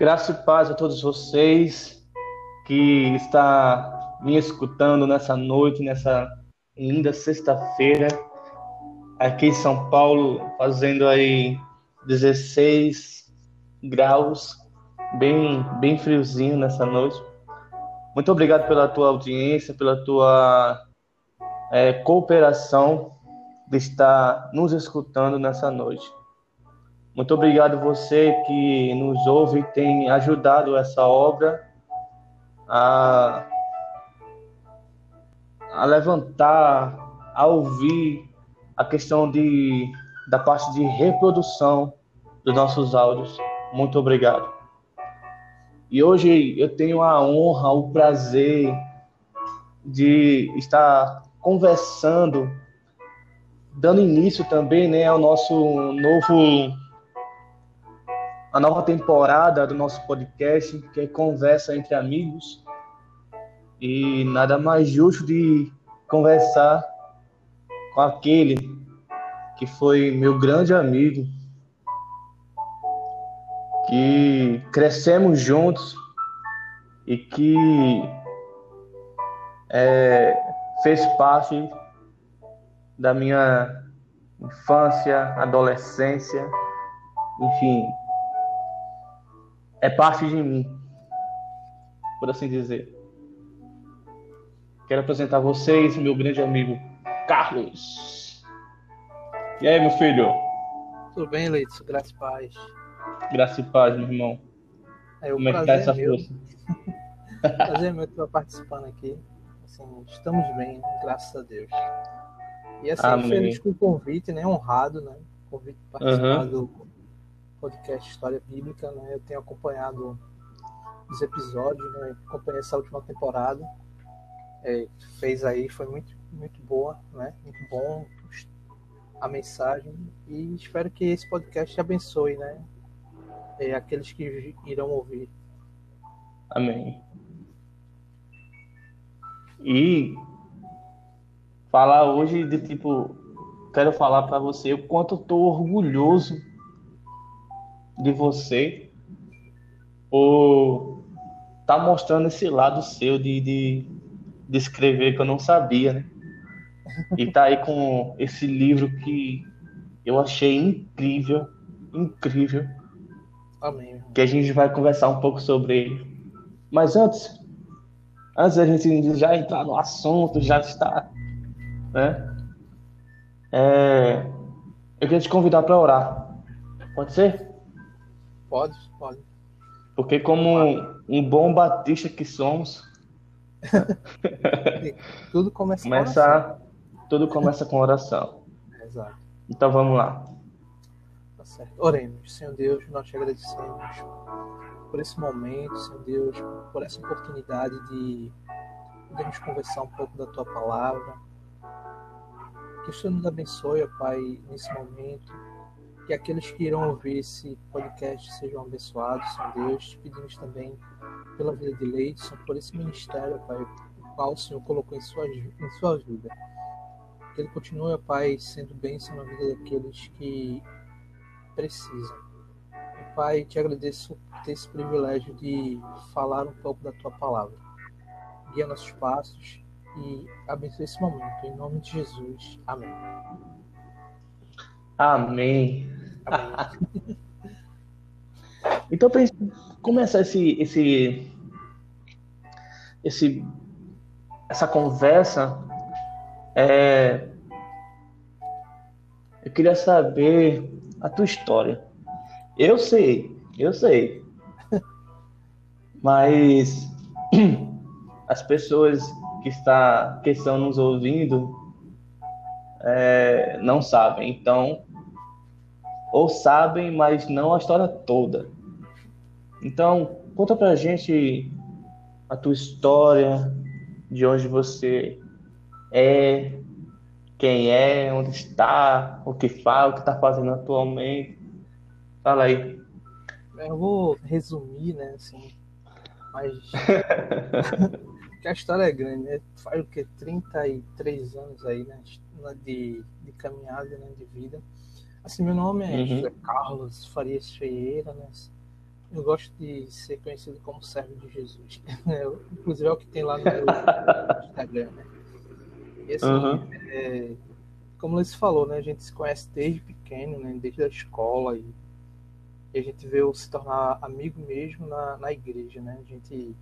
Graça e paz a todos vocês que está me escutando nessa noite, nessa linda sexta-feira, aqui em São Paulo, fazendo aí 16 graus, bem, bem friozinho nessa noite. Muito obrigado pela tua audiência, pela tua é, cooperação de estar nos escutando nessa noite. Muito obrigado você que nos ouve e tem ajudado essa obra a, a levantar, a ouvir a questão de, da parte de reprodução dos nossos áudios. Muito obrigado. E hoje eu tenho a honra, o prazer de estar conversando, dando início também né, ao nosso novo a nova temporada do nosso podcast, que é Conversa entre Amigos. E nada mais justo de conversar com aquele que foi meu grande amigo, que crescemos juntos e que é, fez parte da minha infância, adolescência, enfim, é parte de mim, por assim dizer. Quero apresentar a vocês meu grande amigo Carlos. E aí, meu filho? Tudo bem, Leito? Graças e paz. Graças e paz, meu irmão. É, Como é que tá essa é força? prazer meu estar participando aqui. Assim, estamos bem, graças a Deus. E assim, Amém. feliz com o convite, né? Honrado, né? O convite para participar uhum. do podcast História Bíblica, né? Eu tenho acompanhado os episódios, né? Acompanhei essa última temporada. É, fez aí, foi muito, muito boa, né? Muito bom a mensagem e espero que esse podcast abençoe, né? É, aqueles que irão ouvir. Amém. E falar hoje de tipo, quero falar para você o quanto eu tô orgulhoso de você ou tá mostrando esse lado seu de, de, de escrever que eu não sabia, né? E tá aí com esse livro que eu achei incrível, incrível. Amém. Que a gente vai conversar um pouco sobre ele. Mas antes, antes da gente já entrar no assunto, já está, né? É, eu queria te convidar para orar. Pode ser? Pode, pode. Porque como um bom batista que somos, tudo começa, começa com oração. Tudo começa com oração. Exato. Então vamos lá. Tá certo. Oremos. Senhor Deus, nós te agradecemos por esse momento, Senhor Deus, por essa oportunidade de podermos conversar um pouco da tua palavra. Que o Senhor nos abençoe, Pai, nesse momento que aqueles que irão ouvir esse podcast sejam abençoados, Senhor Deus. Pedimos também pela vida de Leidson, por esse ministério, Pai, o qual o Senhor colocou em sua, em sua vida. Que ele continue, Pai, sendo bênção na vida daqueles que precisam. Pai, te agradeço por ter esse privilégio de falar um pouco da tua palavra. Guia nossos passos e abençoe esse momento. Em nome de Jesus. Amém. Amém. então, para começar esse, esse, esse, essa conversa, é, eu queria saber a tua história. Eu sei, eu sei. Mas as pessoas que, está, que estão nos ouvindo é, não sabem. Então, ou sabem, mas não a história toda. Então, conta pra gente a tua história, de onde você é, quem é, onde está, o que faz, o que está fazendo atualmente. Fala aí. Eu vou resumir, né, assim, mas que a história é grande, né? Faz o que 33 anos aí, né, de, de caminhada, né, de vida. Assim, meu nome é uhum. Carlos Farias Ferreira, né? eu gosto de ser conhecido como servo de Jesus. Inclusive é o que tem lá no meu Instagram, né? E assim, uhum. é, como você falou, né? A gente se conhece desde pequeno, né? Desde a escola e, e a gente veio se tornar amigo mesmo na, na igreja, né? A gente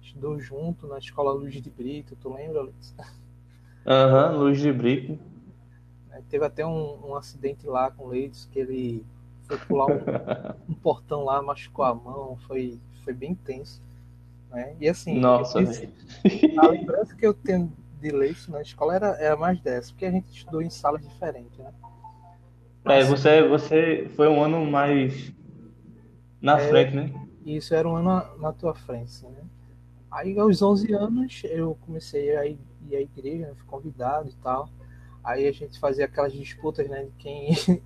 estudou junto na escola Luz de Brito, tu lembra, Alex? Aham, uhum, Luz de Brito. É, teve até um, um acidente lá com o Leitos que ele foi pular um, um, portão lá, machucou a mão, foi, foi bem tenso. Né? E assim, Nossa, a lembrança que eu tenho de Leite na escola era, era mais dessa, porque a gente estudou em salas diferentes, né? É, você, você foi um ano mais na é, frente, né? Isso, era um ano na, na tua frente, assim, né? Aí aos 11 anos eu comecei a ir, ir à igreja, né? fui convidado e tal. Aí a gente fazia aquelas disputas, né? De quem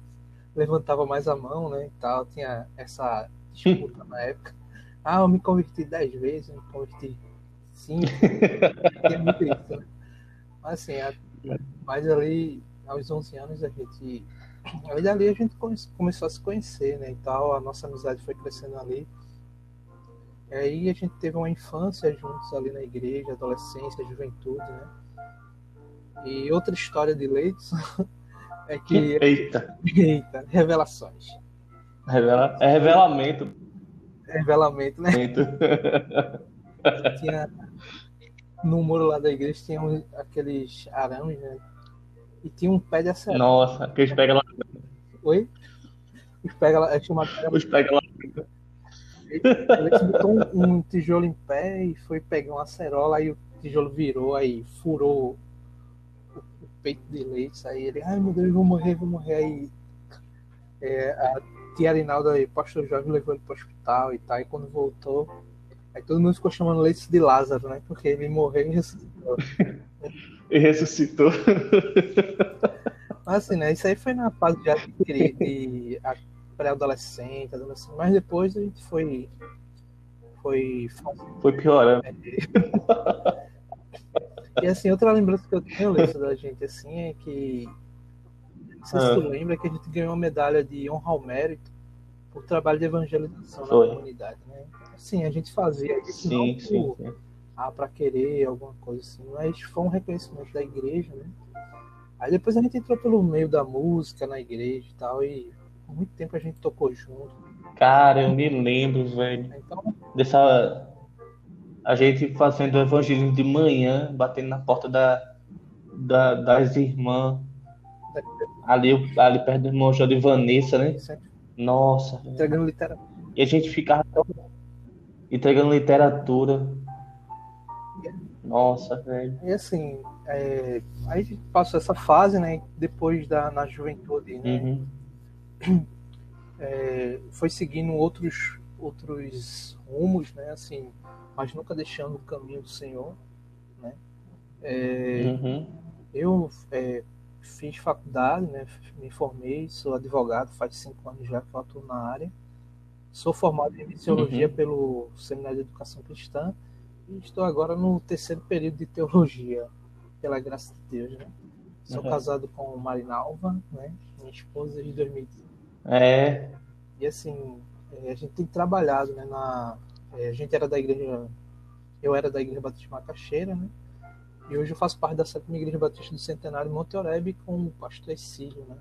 levantava mais a mão, né? E tal. Tinha essa disputa na época. Ah, eu me converti 10 vezes, eu me converti 5. Tinha muito isso, né? Mas assim, a, mas ali, aos 11 anos, a gente. Aí dali a gente começou a se conhecer, né? E tal, a nossa amizade foi crescendo ali. E aí a gente teve uma infância juntos ali na igreja, adolescência, juventude, né? E outra história de Leitos é que. Eita! Eita, revelações. Revela... É revelamento. Revelamento, né? Tinha no muro lá da igreja tinha aqueles arames, né? E tinha um pé de acerto. Nossa, aqueles pega lá. Oi? Os pega lá. Tinha Os pega lá. Ele botou um, um, tijolo em pé e foi pegar uma acerola, aí o tijolo virou, aí furou peito de leite, aí ele, ai meu Deus, vou morrer, vou morrer. Aí é, a tia Arinalda e o pastor Jorge levou ele para o hospital e tal, e quando voltou, Aí todo mundo ficou chamando Leite de Lázaro, né? Porque ele morreu e ressuscitou. e ressuscitou. Mas assim, né? Isso aí foi na fase de adquirir de pré-adolescente, adolescente. Mas depois a gente foi. Foi. Foi piorando. É. E assim, outra lembrança que eu tenho, da gente, assim, é que. Não sei ah. se tu lembra que a gente ganhou uma medalha de honra ao mérito por trabalho de evangelização foi. na comunidade, né? Sim, a gente fazia isso sim, não por, ah, para querer alguma coisa assim, mas foi um reconhecimento da igreja, né? Aí depois a gente entrou pelo meio da música na igreja e tal, e por muito tempo a gente tocou junto. Cara, eu me lembro, velho. Então, dessa. A gente fazendo evangelismo de manhã, batendo na porta da, da das irmãs. Ali, ali perto do irmão Jó de Vanessa, né? Nossa. Entregando literatura. E a gente ficava tão entregando literatura. Nossa, velho. E assim, é, aí passou essa fase, né? Depois da na juventude, né? Uhum. É, foi seguindo outros outros rumos, né? Assim, mas nunca deixando o caminho do Senhor, né? É, uhum. Eu é, fiz faculdade, né? Me formei, sou advogado, faz cinco anos já que eu atuo na área. Sou formado em Missiologia uhum. pelo Seminário de Educação Cristã e estou agora no terceiro período de Teologia, pela graça de Deus, né? Sou uhum. casado com Marinalva, né? Minha esposa desde 2015. É. E assim, é, a gente tem trabalhado, né? Na, é, a gente era da igreja, eu era da igreja Batista Macaxeira, né? E hoje eu faço parte da sétima igreja batista do Centenário de Monte Oreb com o pastor Exílio, né?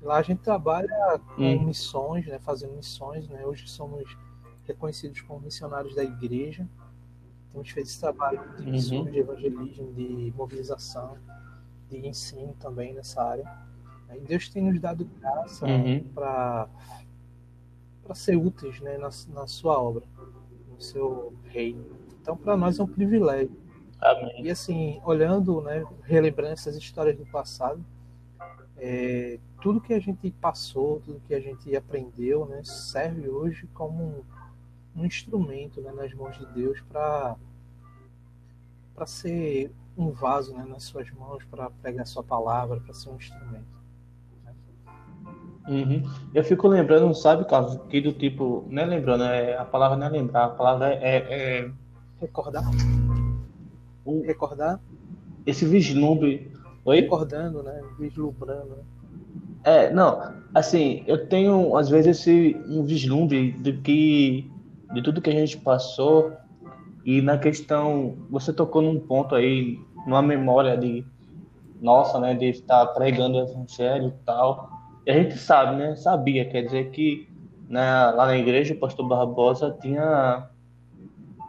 Lá a gente trabalha com hum. missões, né, fazendo missões. Né? Hoje somos reconhecidos como missionários da igreja. Temos feito esse trabalho de uhum. missões, uhum. de evangelismo, de mobilização, de ensino também nessa área. E Deus tem nos dado graça uhum. para ser úteis né, na, na sua obra, seu reino. Então, para nós é um privilégio. Amém. E assim, olhando, né, relembrando essas histórias do passado, é, tudo que a gente passou, tudo que a gente aprendeu, né, serve hoje como um, um instrumento né, nas mãos de Deus para para ser um vaso né, nas suas mãos para pregar sua palavra, para ser um instrumento. Né? Uhum. Eu fico lembrando, sabe, Carlos, que do tipo, não é lembrando, é, a palavra não é lembrar, a palavra é. é... Recordar. O... Recordar. Esse vislumbre Oi? Recordando, né? Vislumbrando. Né? É, não, assim, eu tenho às vezes esse um vislumbre de que de tudo que a gente passou e na questão, você tocou num ponto aí, numa memória de nossa, né, de estar pregando o evangelho e tal. E a gente sabe, né, sabia, quer dizer que né, lá na igreja o pastor Barbosa tinha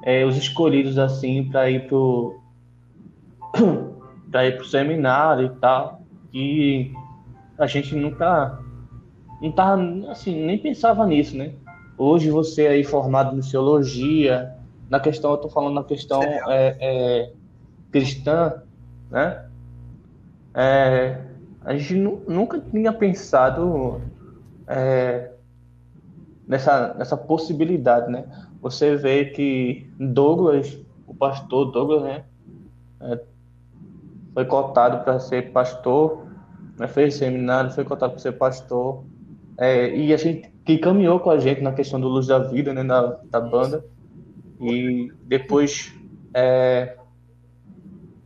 é, os escolhidos assim para ir pro para ir pro seminário e tal. E a gente nunca não tava assim, nem pensava nisso, né? Hoje você aí formado em teologia, na questão, eu tô falando na questão é, é, cristã, né? É, a gente nunca tinha pensado é, nessa, nessa possibilidade, né? Você vê que Douglas, o pastor Douglas, né? É, foi cotado para ser pastor, né? fez seminário, foi cotado para ser pastor. É, e a gente que caminhou com a gente na questão do Luz da Vida, né? Da, da banda. E depois. É,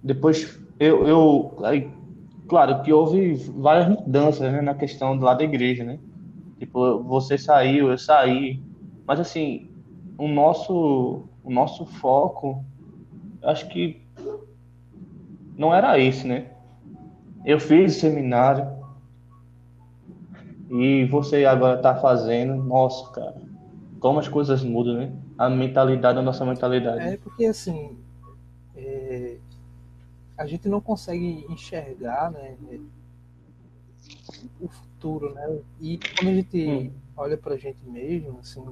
depois eu, eu claro que houve várias mudanças né, na questão lado da igreja, né? Tipo, você saiu, eu saí. Mas assim, o nosso, o nosso foco, acho que não era esse, né? Eu fiz seminário e você agora está fazendo, nossa, cara, como as coisas mudam, né? A mentalidade, a nossa mentalidade. É porque assim, é, a gente não consegue enxergar, né? O futuro, né? E quando a gente hum. olha para a gente mesmo, assim,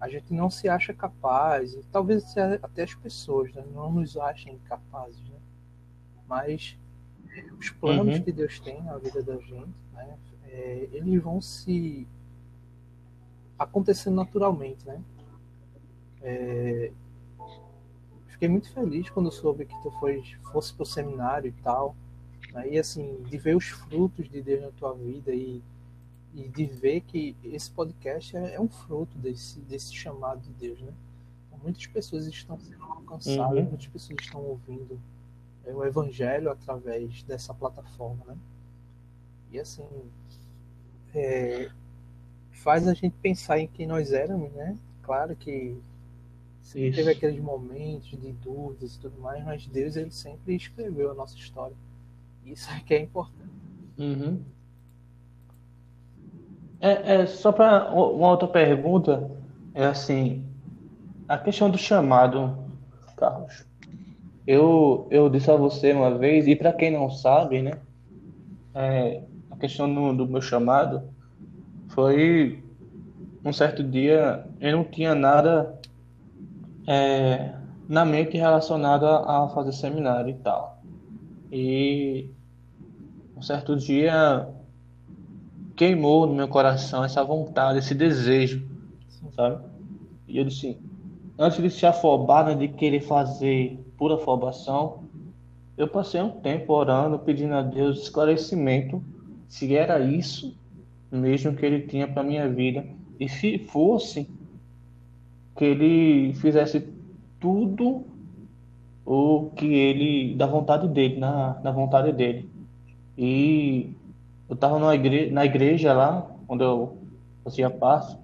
a gente não se acha capaz, e talvez até as pessoas né, não nos achem capazes, né? Mas os planos uhum. que Deus tem na vida da gente, né, é, eles vão se acontecendo naturalmente, né? É, fiquei muito feliz quando soube que tu foi, fosse pro seminário e tal, né? e assim de ver os frutos de Deus na tua vida e e de ver que esse podcast é, é um fruto desse, desse chamado de Deus, né? Então, muitas pessoas estão sendo alcançadas, uhum. muitas pessoas estão ouvindo é, o Evangelho através dessa plataforma, né? E assim, é, faz a gente pensar em quem nós éramos, né? Claro que sempre teve aqueles momentos de dúvidas e tudo mais, mas Deus ele sempre escreveu a nossa história. Isso é que é importante. Uhum. É, é só para uma outra pergunta, é assim, a questão do chamado, Carlos. Eu, eu disse a você uma vez, e para quem não sabe, né, é, a questão do, do meu chamado foi um certo dia eu não tinha nada é, na mente relacionado a, a fazer seminário e tal. E um certo dia queimou no meu coração essa vontade, esse desejo, sabe? E eu disse, antes de se afobar, né, de querer fazer pura afobação, eu passei um tempo orando, pedindo a Deus esclarecimento se era isso mesmo que ele tinha para minha vida e se fosse que ele fizesse tudo o que ele da vontade dele, na, na vontade dele. E eu estava na igreja, na igreja lá, onde eu fazia parte,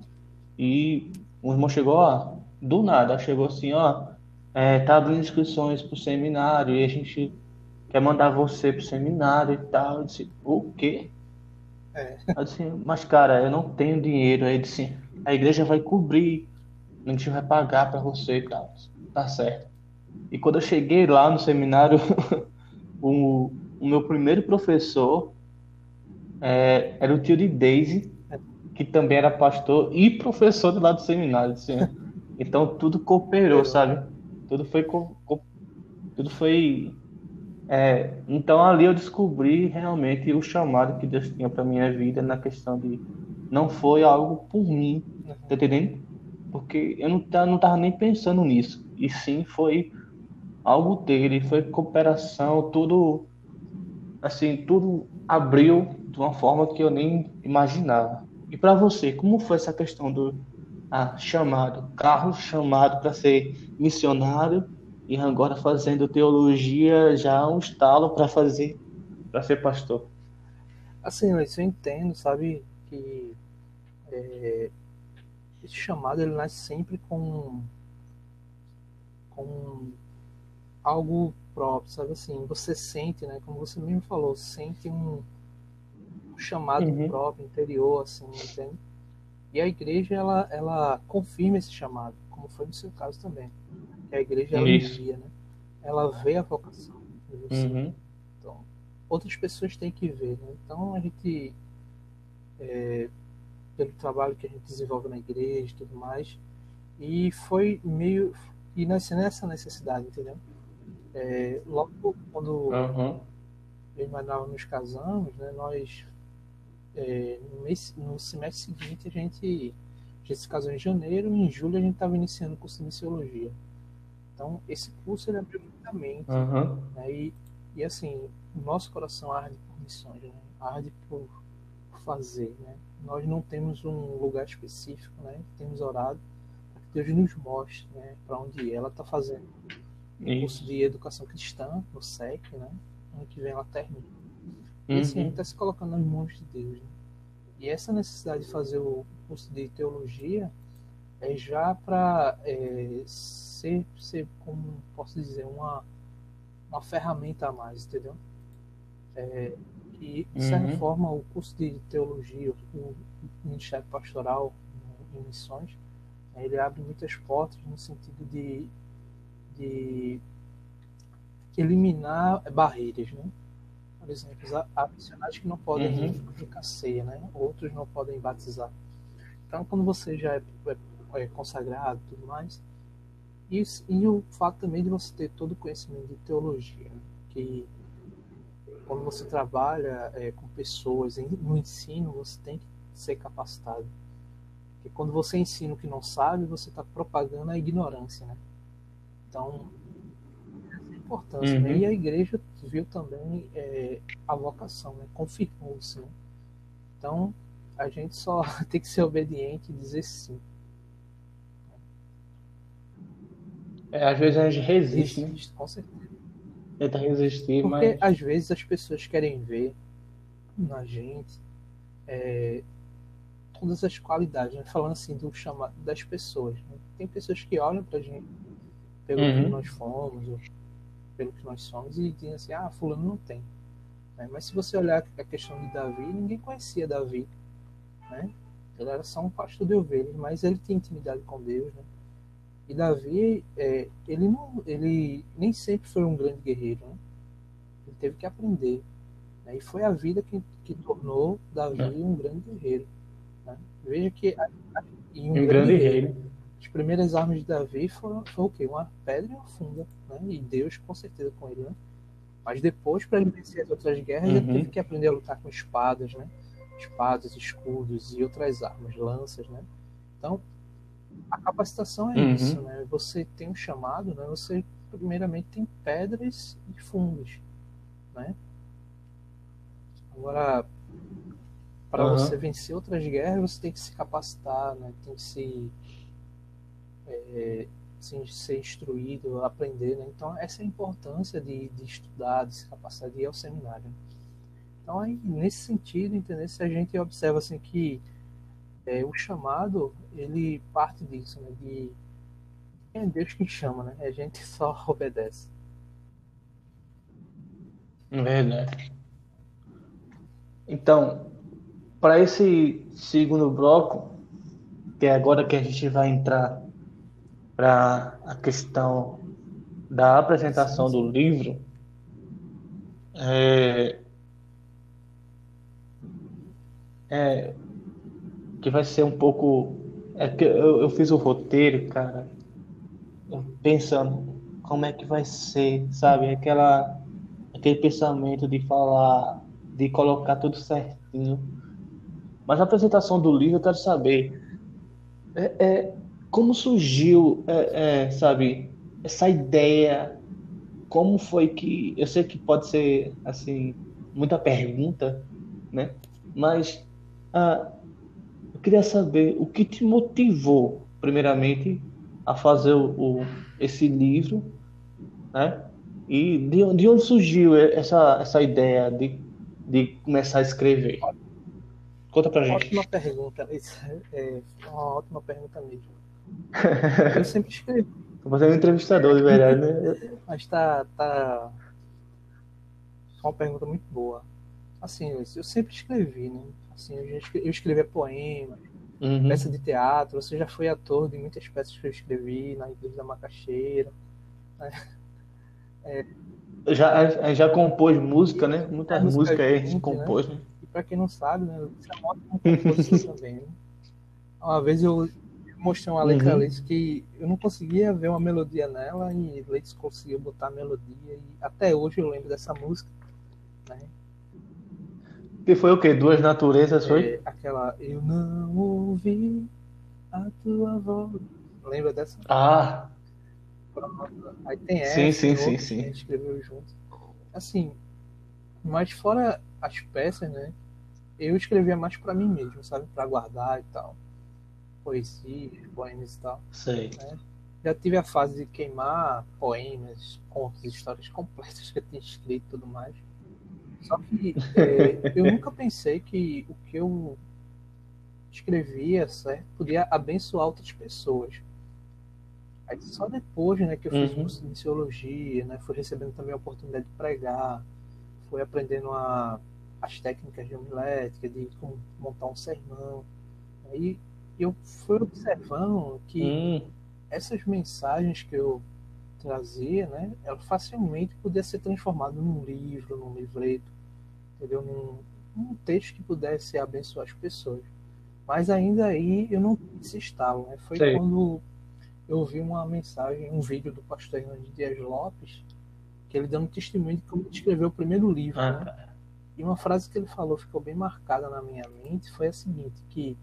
e um irmão chegou, ó, do nada, chegou assim, ó, é, tá abrindo inscrições pro seminário e a gente quer mandar você pro seminário e tal. Eu disse, o quê? É. Eu disse, mas cara, eu não tenho dinheiro. Aí disse, a igreja vai cobrir, a gente vai pagar para você e tal. Tá certo. E quando eu cheguei lá no seminário, o, o meu primeiro professor é, era o tio de Daisy, que também era pastor e professor do lado do seminário. Assim. Então tudo cooperou, sabe? Tudo foi. Co co tudo foi. É, então ali eu descobri realmente o chamado que Deus tinha para minha vida na questão de não foi algo por mim, tá entendendo? Porque eu não, não tava nem pensando nisso. E sim foi algo dele, foi cooperação, tudo assim, tudo abriu de uma forma que eu nem imaginava. E para você, como foi essa questão do ah, chamado, carro chamado para ser missionário e agora fazendo teologia já um estalo para fazer para ser pastor? Assim, eu entendo, sabe que é, esse chamado ele nasce sempre com com algo próprio, sabe assim, você sente, né, como você mesmo falou, sente um, um chamado uhum. próprio, interior, assim, entende? E a igreja, ela, ela confirma esse chamado, como foi no seu caso também. Que a igreja, ela envia, né? Ela vê a vocação você. Uhum. Então, outras pessoas têm que ver, né? Então, a gente, é, pelo trabalho que a gente desenvolve na igreja e tudo mais, e foi meio e nasce nessa necessidade, entendeu? É, logo quando uhum. eu e Manuel nos casamos, né, nós é, no, mês, no semestre seguinte a gente, a gente se casou em janeiro e em julho a gente estava iniciando o curso de missiologia. Então esse curso ele abriu muita mente. Uhum. Né, e, e assim, o nosso coração arde por missões, né, arde por fazer. Né? Nós não temos um lugar específico, né? temos orado Deus nos mostre né, para onde ela está fazendo. Um curso de educação cristã no SEC, né? Ano que vem ela termina. E assim, a gente está se colocando nas mãos de Deus. Né? E essa necessidade de fazer o curso de teologia é já para é, ser, ser, como posso dizer, uma, uma ferramenta a mais, entendeu? É, e, certa uhum. forma, o curso de teologia, o Ministério Pastoral em Missões, ele abre muitas portas no sentido de, de eliminar barreiras, né? Por exemplo, há missionários que não podem uhum. ficar ceia, né? Outros não podem batizar. Então, quando você já é, é, é consagrado e tudo mais, isso, e o fato também de você ter todo o conhecimento de teologia, né? que quando você trabalha é, com pessoas no ensino, você tem que ser capacitado. Porque quando você ensina o que não sabe, você está propagando a ignorância, né? Então, essa é a importância. Né? Uhum. Né? E a igreja viu também é, a vocação, né? confirmou-se. Né? Então, a gente só tem que ser obediente e dizer sim. É, às vezes a gente resiste, né? resiste né? Com certeza. Tenta resistir, Porque mas... às vezes as pessoas querem ver na gente é, todas as qualidades, né? falando assim do chamado das pessoas. Né? Tem pessoas que olham pra gente pelo uhum. que nós fomos, ou pelo que nós somos, e dizem assim, ah, fulano não tem. Né? Mas se você olhar a questão de Davi, ninguém conhecia Davi. Né? Ele era só um pastor de ovelhas, mas ele tinha intimidade com Deus. Né? E Davi, é, ele, não, ele nem sempre foi um grande guerreiro. Né? Ele teve que aprender. Né? E foi a vida que, que tornou Davi é. um grande guerreiro. Né? Veja que em um, um grande, rei, as primeiras armas de Davi foram, o quê? Uma pedra e uma funda. Né? E Deus, com certeza, com ele. Né? Mas depois, para ele vencer as outras guerras, uhum. ele teve que aprender a lutar com espadas, né? espadas, escudos e outras armas, lanças. Né? Então, a capacitação é uhum. isso. Né? Você tem um chamado, né? você primeiramente tem pedras e fundos. Né? Agora, para uhum. você vencer outras guerras, você tem que se capacitar, né? tem que se, é, assim, ser instruído, aprender. Né? Então, essa é a importância de, de estudar, de se capacitar, de ir ao seminário. Então, aí, nesse sentido, entender se a gente observa assim, que é, o chamado, ele parte disso, né? de é Deus que chama, né? a gente só obedece. Verdade. Então, para esse segundo bloco, que é agora que a gente vai entrar para a questão da apresentação do livro, é, é, que vai ser um pouco. É que eu, eu fiz o roteiro, cara, pensando como é que vai ser, sabe? Aquela, aquele pensamento de falar, de colocar tudo certinho mas a apresentação do livro eu quero saber é, é como surgiu, é, é, sabe, essa ideia, como foi que, eu sei que pode ser, assim, muita pergunta, né? Mas ah, queria saber o que te motivou, primeiramente, a fazer o, o esse livro, né? E de, de onde surgiu essa, essa ideia de, de começar a escrever? Conta pra gente. Ótima pergunta. Isso é uma ótima pergunta mesmo. Eu sempre escrevi. Você é um entrevistador, de verdade, né? Mas tá, tá. É uma pergunta muito boa. Assim, eu sempre escrevi, né? Assim, eu escrevia poemas, uhum. peça de teatro. Você já foi ator de muitas peças que eu escrevi na Igreja da Macaxeira. Né? É, já, já compôs música, né? Muita música, música aí a gente compôs, né? né? E pra quem não sabe, né? Você é um ótimo compositor também, né? Uma vez eu mostrei uma letra uhum. Leite que eu não conseguia ver uma melodia nela e Leite conseguiu botar a melodia e até hoje eu lembro dessa música, né? Que foi o quê? Duas naturezas, foi? É, aquela Eu não ouvi a tua voz. Lembra dessa? Ah! Aí tem essa. Sim, sim, sim, sim. a gente escreveu junto. Assim, mas fora as peças, né? Eu escrevia mais para mim mesmo, sabe? Para guardar e tal. Poesia, poemas e tal. Sei. Né? Já tive a fase de queimar poemas, contos, histórias completas que eu tinha escrito e tudo mais. Só que é, eu nunca pensei que o que eu escrevia, certo, podia abençoar outras pessoas. Aí só depois, né, que eu fiz uhum. curso de missiologia, né, fui recebendo também a oportunidade de pregar, fui aprendendo a, as técnicas de homilética, de como montar um sermão. Aí eu fui observando que uhum. essas mensagens que eu trazia, né, ela facilmente podia ser transformada num livro, num livreto, entendeu? Num, num texto que pudesse abençoar as pessoas. Mas ainda aí eu não se estalo, né? Foi Sim. quando eu vi uma mensagem, um vídeo do pastor Hernandes Dias Lopes, que ele dando testemunho de como ele escreveu o primeiro livro. Ah, né? E uma frase que ele falou ficou bem marcada na minha mente foi a seguinte, que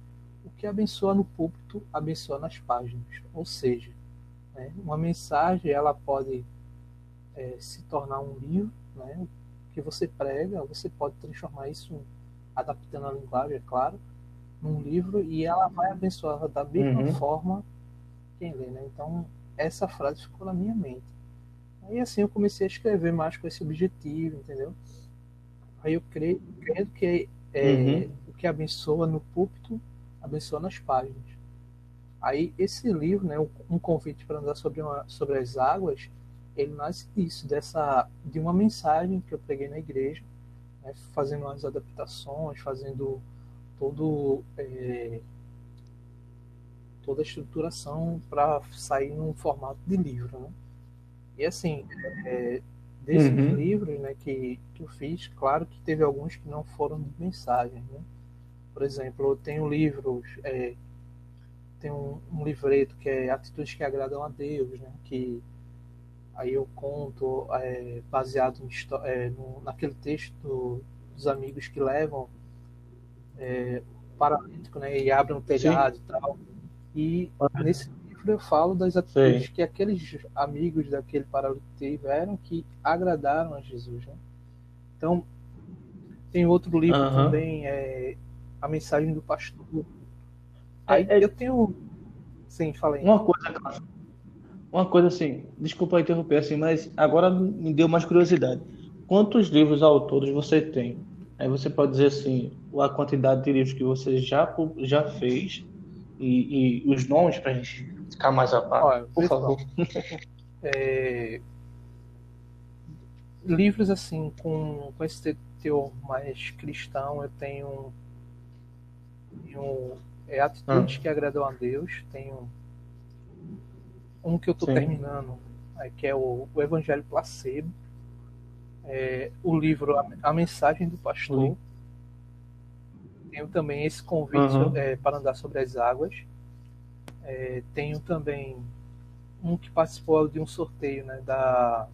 o que abençoa no púlpito, abençoa nas páginas. Ou seja, né, uma mensagem ela pode é, se tornar um livro, né, que você prega, você pode transformar isso, adaptando a linguagem, é claro, num livro e ela vai abençoar da mesma uhum. forma quem lê, né? Então, essa frase ficou na minha mente. Aí, assim, eu comecei a escrever mais com esse objetivo, entendeu? Aí eu creio, creio que é, uhum. o que abençoa no púlpito, abençoa nas páginas. Aí, esse livro, né, Um Convite para Andar sobre, uma, sobre as Águas, ele nasce disso, dessa, de uma mensagem que eu preguei na igreja, né, fazendo as adaptações, fazendo todo é, toda a estruturação para sair num formato de livro, né? E assim, é, desses uhum. livros, né, que, que eu fiz, claro que teve alguns que não foram de mensagem, né? Por exemplo, eu tenho livros, é, tem um, um, livreto que é Atitudes que Agradam a Deus, né? Que aí eu conto é, baseado no, é, no, naquele texto do, dos amigos que levam é, paralítico, né? E abrem um telhado Sim. e tal. E nesse livro eu falo das atitudes Sim. que aqueles amigos daquele paralítico tiveram que agradaram a Jesus. Né? Então, tem outro livro uh -huh. também, é A Mensagem do Pastor. É, aí é, eu tenho. Sim, falei. Uma coisa, uma coisa assim, desculpa interromper assim, mas agora me deu mais curiosidade. Quantos livros autores você tem? Aí você pode dizer assim, a quantidade de livros que você já, já fez e, e os nomes para a gente ficar mais a par, por favor. É, livros assim com, com esse teor mais cristão, eu tenho, tenho é, atitudes ah. que agradam a Deus, tenho um que eu estou terminando, é, que é o, o Evangelho Placebo, é, o livro a, a, Mensagem do Pastor. Sim tenho também esse convite uhum. é, para andar sobre as águas. É, tenho também um que participou de um sorteio, né, da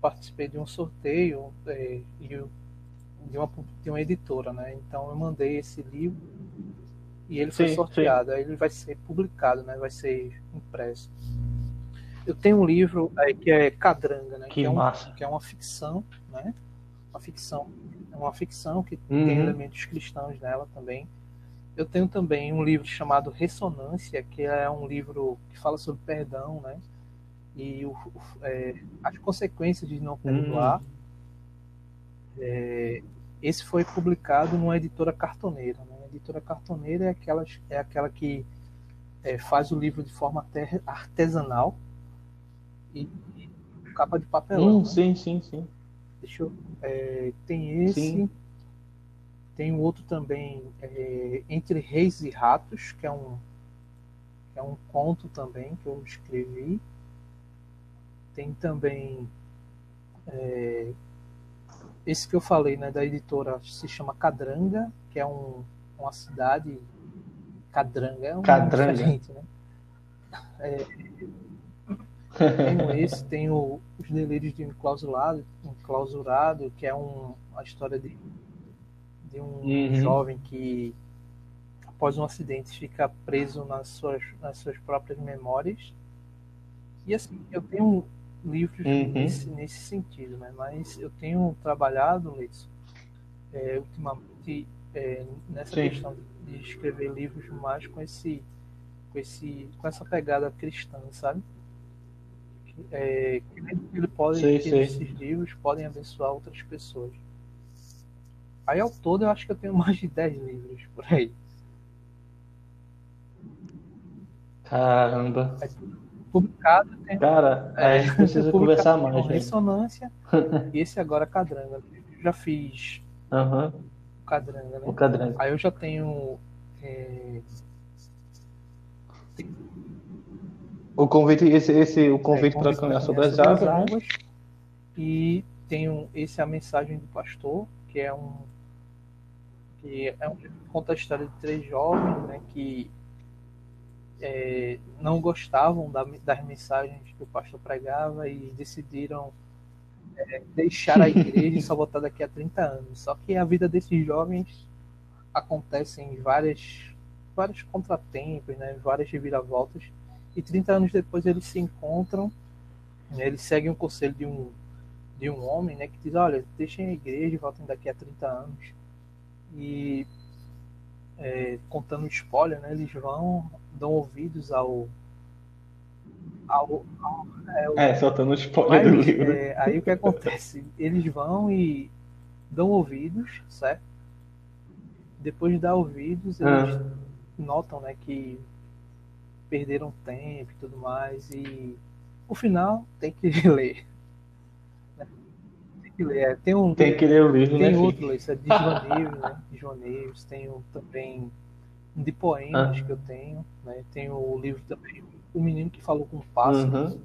participei de um sorteio é, de, uma, de uma editora, né? Então eu mandei esse livro e ele foi sim, sorteado. Sim. Aí ele vai ser publicado, né? Vai ser impresso. Eu tenho um livro aí que é Cadranga, né? Que, que é, um, que é uma ficção, né? Uma ficção é uma ficção que uhum. tem elementos cristãos nela também. Eu tenho também um livro chamado Ressonância, que é um livro que fala sobre perdão, né? E o, é, as consequências de não perdoar. Uhum. É, esse foi publicado numa editora cartoneira. Né? Editora cartoneira é aquela, é aquela que é, faz o livro de forma artesanal e, e capa de papelão. Hum, né? Sim, sim, sim. Deixa eu, é, tem esse. Sim. Tem outro também, é, Entre Reis e Ratos, que é um, que é um conto também que eu escrevi. Tem também é, esse que eu falei, né, da editora, se chama Cadranga, que é um, uma cidade. Cadranga é um Cadranga. diferente, né? É, tenho esse, tenho Os Delírios de um Enclausurado, Enclausurado que é um, uma história de, de um uhum. jovem que, após um acidente, fica preso nas suas, nas suas próprias memórias. E assim, eu tenho livros uhum. nesse, nesse sentido, né? mas eu tenho trabalhado, Leitson, é, ultimamente é, nessa Sim. questão de escrever livros mais com esse com esse com essa pegada cristã, sabe? É, que ele pode sim, que sim. esses livros podem abençoar outras pessoas. Aí ao todo eu acho que eu tenho mais de 10 livros por aí. Caramba. É, publicado. Tem, Cara, é, a gente precisa conversar mais. Né? Ressonância e esse agora Cadranga. Eu já fiz uhum. O Cadranga, né? O Cadranga. Aí eu já tenho. É... Tem... O convite, esse, esse o convite é, para caminhar sobre as águas. águas e tenho esse a mensagem do pastor, que é um que é um conta a história de três jovens, né, que é, não gostavam da, das mensagens que o pastor pregava e decidiram é, deixar a igreja e só voltar daqui a 30 anos. Só que a vida desses jovens acontece em várias, vários contratempos, né, várias reviravoltas, e 30 anos depois eles se encontram, né, eles seguem o conselho de um, de um homem né, que diz: Olha, deixem a igreja e voltem daqui a 30 anos. E é, contando spoiler, né, eles vão, dão ouvidos ao. Ao, ao é, é, soltando spoiler aí, do livro. É, aí o que acontece? Eles vão e dão ouvidos, certo? Depois de dar ouvidos, eles ah. notam né, que perderam tempo e tudo mais. E o final tem que ler que ler. É, tem, um, tem que ler o livro, tem né? Tem outro, isso é de João Neves, né? De João Neves. Tem também um de poemas ah. que eu tenho. Né? Tenho o livro também, O Menino que Falou com Pássaros. Uhum.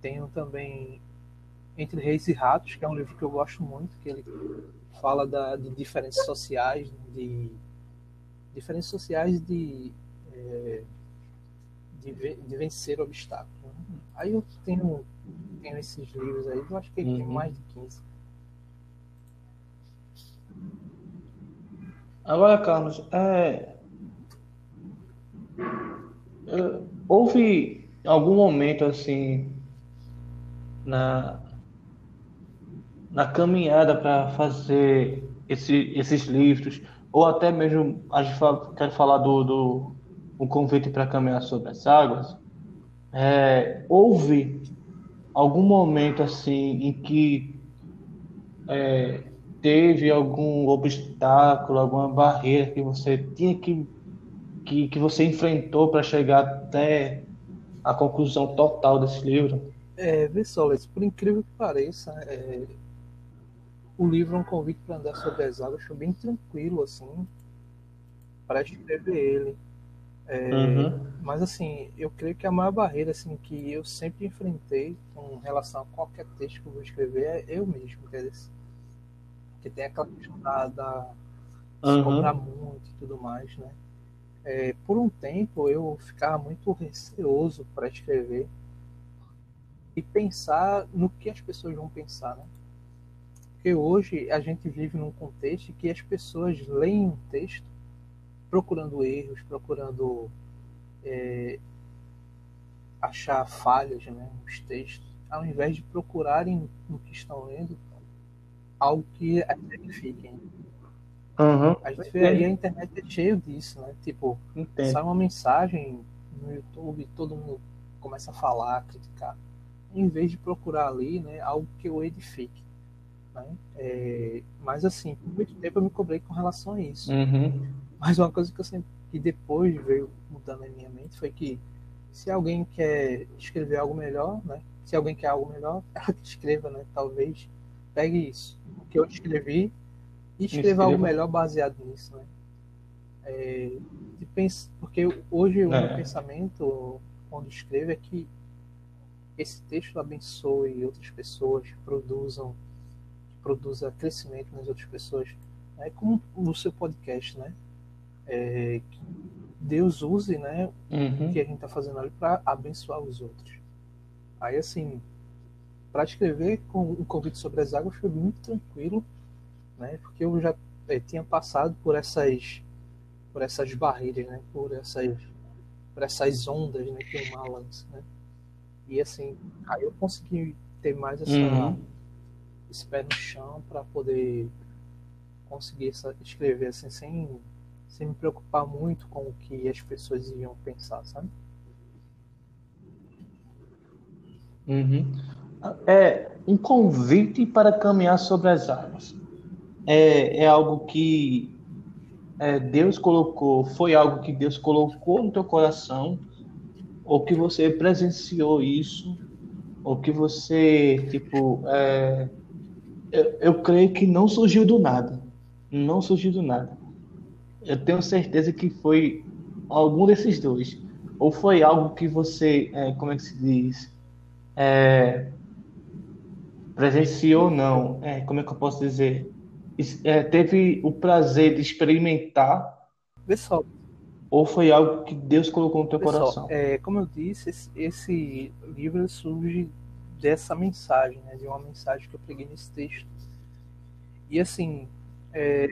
Tenho também Entre Reis e Ratos, que é um livro que eu gosto muito, que ele fala da, de diferenças sociais, de diferenças sociais de, é, de, de vencer obstáculos. Né? Aí eu tenho tenho esses livros aí, eu acho que uhum. tem mais de 15. Agora, Carlos, é... é houve algum momento assim na, na caminhada para fazer esse, esses livros, ou até mesmo a gente fala, quer falar do, do um convite para caminhar sobre as águas, é, houve algum momento assim em que é, teve algum obstáculo, alguma barreira que você tinha que que, que você enfrentou para chegar até a conclusão total desse livro? É, vê só, por incrível que pareça, é, o livro é um convite para andar sobre as águas, foi bem tranquilo assim para escrever ele. É, uhum. Mas assim, eu creio que a maior barreira assim que eu sempre enfrentei com relação a qualquer texto que eu vou escrever é eu mesmo, entendeu? Porque tem aquela questão da, da uhum. cobrar muito e tudo mais, né? É, por um tempo eu ficava muito receoso para escrever e pensar no que as pessoas vão pensar, né? Porque hoje a gente vive num contexto que as pessoas leem um texto procurando erros, procurando é, achar falhas né, nos textos, ao invés de procurarem no que estão lendo algo que as. Uhum. A gente vê aí a internet é cheio disso, né? Tipo, Entendo. sai uma mensagem no YouTube, todo mundo começa a falar, a criticar, em vez de procurar ali, né, algo que o edifique. Né? É, mas assim, por muito tempo eu me cobrei com relação a isso. Uhum. Mas uma coisa que eu sempre que depois veio mudando em minha mente foi que se alguém quer escrever algo melhor, né? Se alguém quer algo melhor, ela que escreva, né? Talvez pegue isso que eu escrevi e escreva algo melhor baseado nisso, né? É, de pens... Porque hoje o é. meu pensamento quando escrevo é que esse texto abençoe outras pessoas, produzam, produza crescimento nas outras pessoas, é como no seu podcast, né? É, que Deus use, né, uhum. o que a gente está fazendo ali para abençoar os outros. Aí assim, para escrever com o convite sobre as águas foi muito tranquilo, né? Porque eu já é, tinha passado por essas por essas barreiras, né? Por essas por essas ondas, né? Que o mar lança, né? E assim, aí eu consegui ter mais essa uhum. esse pé no chão para poder conseguir essa, escrever assim sem sem me preocupar muito com o que as pessoas iam pensar, sabe? Uhum é um convite para caminhar sobre as águas. É, é algo que é, Deus colocou, foi algo que Deus colocou no teu coração, ou que você presenciou isso, ou que você, tipo, é, eu, eu creio que não surgiu do nada. Não surgiu do nada. Eu tenho certeza que foi algum desses dois. Ou foi algo que você, é, como é que se diz? É, presenciou não, é, como é que eu posso dizer? É, teve o prazer de experimentar? Pessoal. Ou foi algo que Deus colocou no teu Pessoal, coração? É, como eu disse, esse, esse, livro surge dessa mensagem, né, de uma mensagem que eu peguei nesse texto. E assim, é,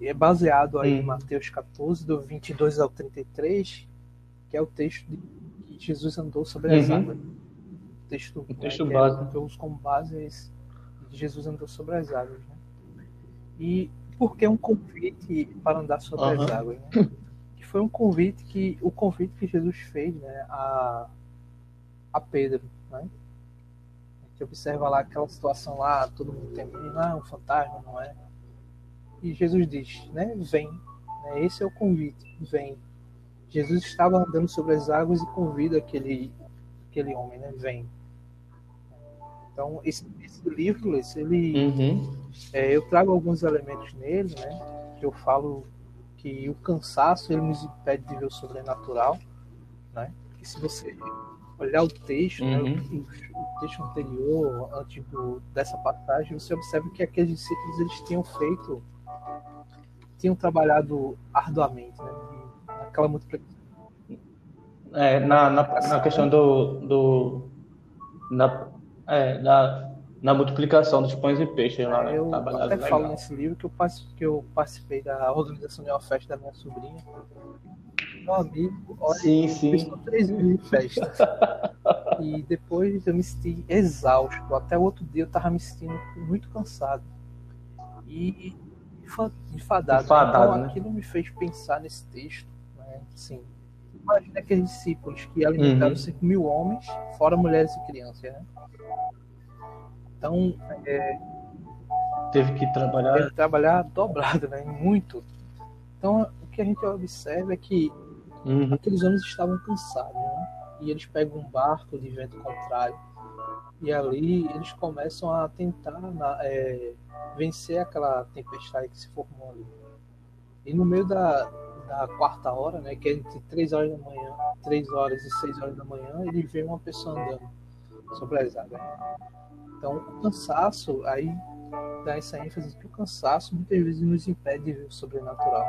é baseado aí hum. em Mateus 14, do 22 ao 33, que é o texto de que Jesus andou sobre as uhum. águas texto, o texto né, base. que eu uso como base é esse, Jesus andou sobre as águas. Né? E por que um convite para andar sobre uhum. as águas? Né? Que foi um convite que o convite que Jesus fez né, a, a Pedro. Né? A gente observa lá aquela situação lá, todo mundo tem não é um fantasma, não é? E Jesus diz, né, vem. Né, esse é o convite, vem. Jesus estava andando sobre as águas e convida aquele, aquele homem, né, vem. Então, esse, esse livro, esse, ele, uhum. é, eu trago alguns elementos nele, né? Que eu falo que o cansaço ele nos impede de ver o sobrenatural, né? Que se você olhar o texto, né, uhum. né, o, o, texto anterior, antes do, dessa passagem, você observa que aqueles discípulos eles tinham feito, tinham trabalhado arduamente, né? Naquela multiplicação. É, na, na, na questão do, do na, é, na, na multiplicação dos pães e peixes lá, né? Eu até legal. falo nesse livro que eu, que eu participei da organização de uma festa da minha sobrinha. Meu amigo, olha, sim, sim. três mil festas. e depois eu me senti exausto. Até o outro dia eu tava me sentindo muito cansado. E enfadado. enfadado então né? aquilo me fez pensar nesse texto. Né? Assim, imagina aqueles discípulos que alimentaram uhum. 5 mil homens, fora mulheres e crianças. Né? Então, é, teve que trabalhar. Teve que trabalhar dobrado, né? Muito. Então, o que a gente observa é que uhum. aqueles homens estavam cansados, né? E eles pegam um barco de vento contrário. E ali eles começam a tentar é, vencer aquela tempestade que se formou ali. E no meio da, da quarta hora, né, que é entre 3 horas da manhã, 3 horas e 6 horas da manhã, ele vê uma pessoa andando sobre as águas. Então, o cansaço, aí dá essa ênfase que o cansaço muitas vezes nos impede de ver o sobrenatural.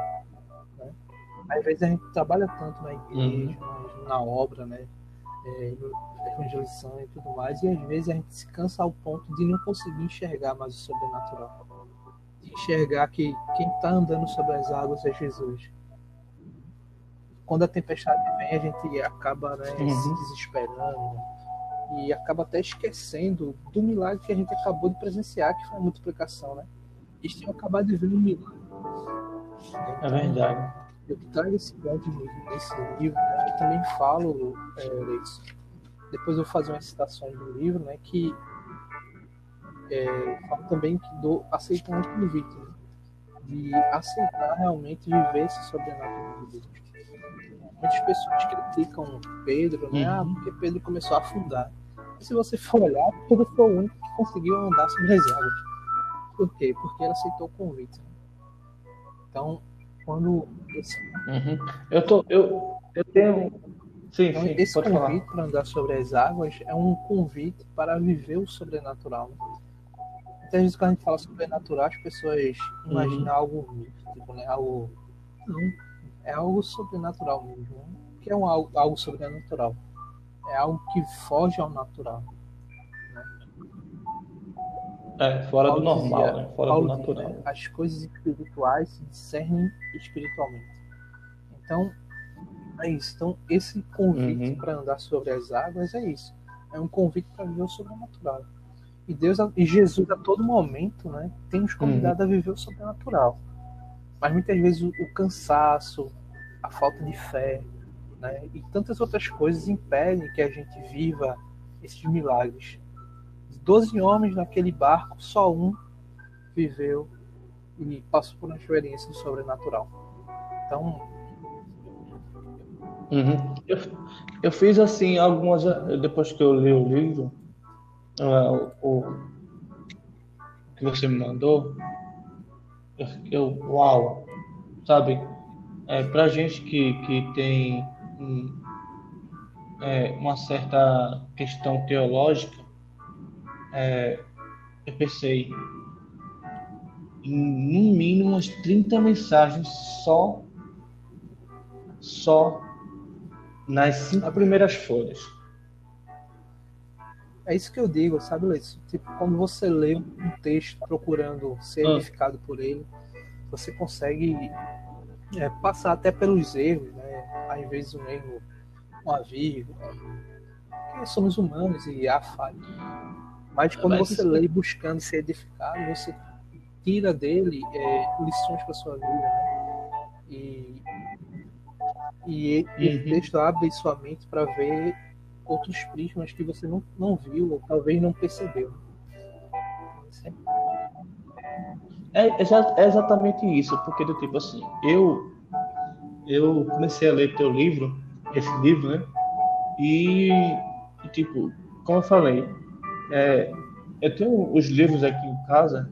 Né? Às vezes a gente trabalha tanto na igreja, uhum. na obra, né? É, evangelização e tudo mais, e às vezes a gente se cansa ao ponto de não conseguir enxergar mais o sobrenatural. De enxergar que quem está andando sobre as águas é Jesus. Quando a tempestade vem, a gente acaba né, uhum. se desesperando, e acaba até esquecendo do milagre que a gente acabou de presenciar, que foi a multiplicação, né? Eles tinham acabado de ver um milagre. Então, é verdade. Eu trago esse grande nesse livro, né? Eu também falo, é, depois eu vou fazer umas citações do livro, né? Que é, fala também que do, aceita um convite, né? de aceitar realmente viver esse sobrenatural de Deus. Muitas pessoas criticam Pedro, né? Ah, uhum. Ah, porque Pedro começou a afundar. E se você for olhar, Pedro foi o único que conseguiu andar sobre as águas. Por quê? Porque ele aceitou o convite. Então, quando. Esse... Uhum. Eu, tô, eu, eu tenho. Sim, então, sim, esse convite para andar sobre as águas é um convite para viver o sobrenatural. Muitas vezes, quando a gente fala sobrenatural, as pessoas imaginam uhum. algo místico, né? Algo. Não, é algo sobrenatural mesmo. Né? O que é um, algo, algo sobrenatural? É algo que foge ao natural. Né? É, fora Paulo do normal, dizia, né? fora Paulo do natural. Dizia, as coisas espirituais se discernem espiritualmente. Então, é isso. Então, esse convite uhum. para andar sobre as águas é isso. É um convite para viver o sobrenatural. E Deus e Jesus a todo momento, né, tem nos convidado uhum. a viver o sobrenatural. Mas muitas vezes o, cansaço, a falta de fé, né, e tantas outras coisas impedem que a gente viva esses milagres. Doze homens naquele barco, só um viveu e passou por uma experiência sobrenatural. Então. Uhum. Eu, eu fiz assim algumas. Depois que eu li o livro, uh, o, que você me mandou, eu, uau, sabe? É, pra gente que, que tem um, é, uma certa questão teológica, é, eu pensei em no mínimo umas 30 mensagens só só nas cinco primeiras folhas. É isso que eu digo, sabe, Leite? Tipo, quando você lê um texto procurando ser ah. edificado por ele, você consegue é, passar até pelos erros, né? Às vezes um erro, uma vírgula, porque somos humanos e há falha. Mas quando Mas você lê buscando ser edificado, você tira dele é, lições para sua vida, né? E, e, e uhum. o texto abre sua mente para ver outros prismas que você não, não viu ou talvez não percebeu. É, é exatamente isso, porque do tipo assim, eu eu comecei a ler teu livro, esse livro, né? E tipo, como eu falei, é, eu tenho os livros aqui em casa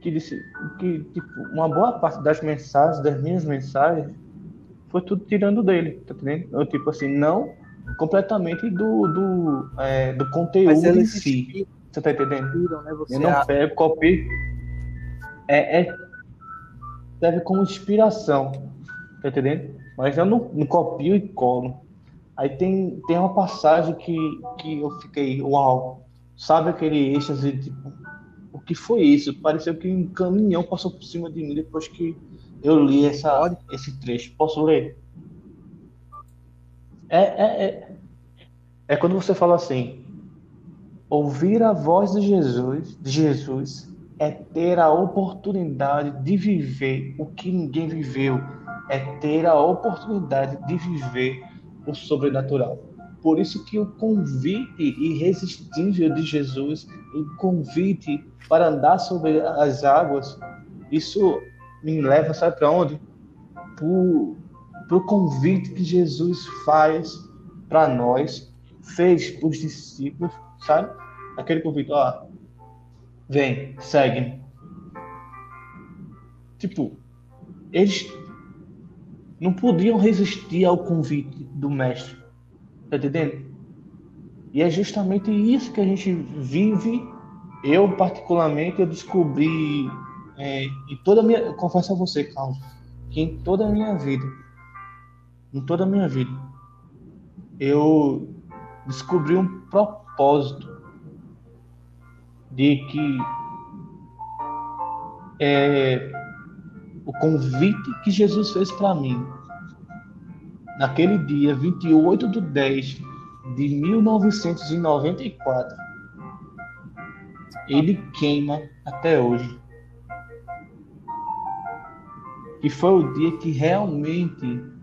que disse que tipo, uma boa parte das mensagens, das minhas mensagens, foi tudo tirando dele, tá entendendo? Eu, tipo assim, não completamente do, do, é, do conteúdo em si. Você tá entendendo? Né? Você eu não pego, copio. É, é, serve como inspiração. Tá entendendo? Mas eu não, não copio e colo. Aí tem, tem uma passagem que, que eu fiquei, uau, sabe aquele êxtase, tipo, o que foi isso? Pareceu que um caminhão passou por cima de mim depois que eu li essa, esse trecho. Posso ler? É, é, é, é quando você fala assim: ouvir a voz de Jesus, de Jesus é ter a oportunidade de viver o que ninguém viveu, é ter a oportunidade de viver o sobrenatural. Por isso que o convite irresistível de Jesus, o convite para andar sobre as águas, isso me leva, sabe para onde? Para o convite que Jesus faz para nós, fez para os discípulos, sabe? Aquele convite, ó, vem, segue. Tipo, eles não podiam resistir ao convite do mestre. Tá entendendo? E é justamente isso que a gente vive. Eu, particularmente, eu descobri é, em toda a minha. Confesso a você, Carlos, que em toda a minha vida, em toda a minha vida, eu descobri um propósito de que é, o convite que Jesus fez para mim naquele dia 28 de 10 de 1994 ele queima até hoje. E foi o dia que realmente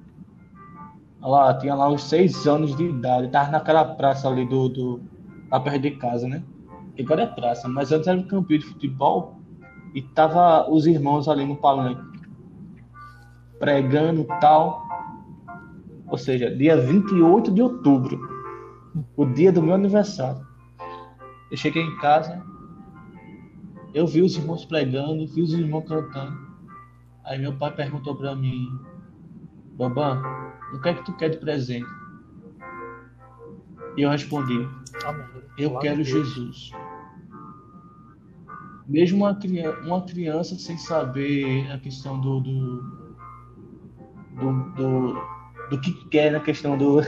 lá tinha lá uns seis anos de idade tava naquela praça ali do, do lá perto de casa né agora é praça, mas antes era um campinho de futebol e tava os irmãos ali no palanque pregando tal. Ou seja, dia 28 de outubro, o dia do meu aniversário. Eu cheguei em casa, eu vi os irmãos pregando, vi os irmãos cantando. Aí meu pai perguntou para mim, Bambam, o que é que tu quer de presente? E eu respondi, eu quero Jesus. Mesmo uma criança, uma criança sem saber a questão do, do, do, do, do que quer na questão do.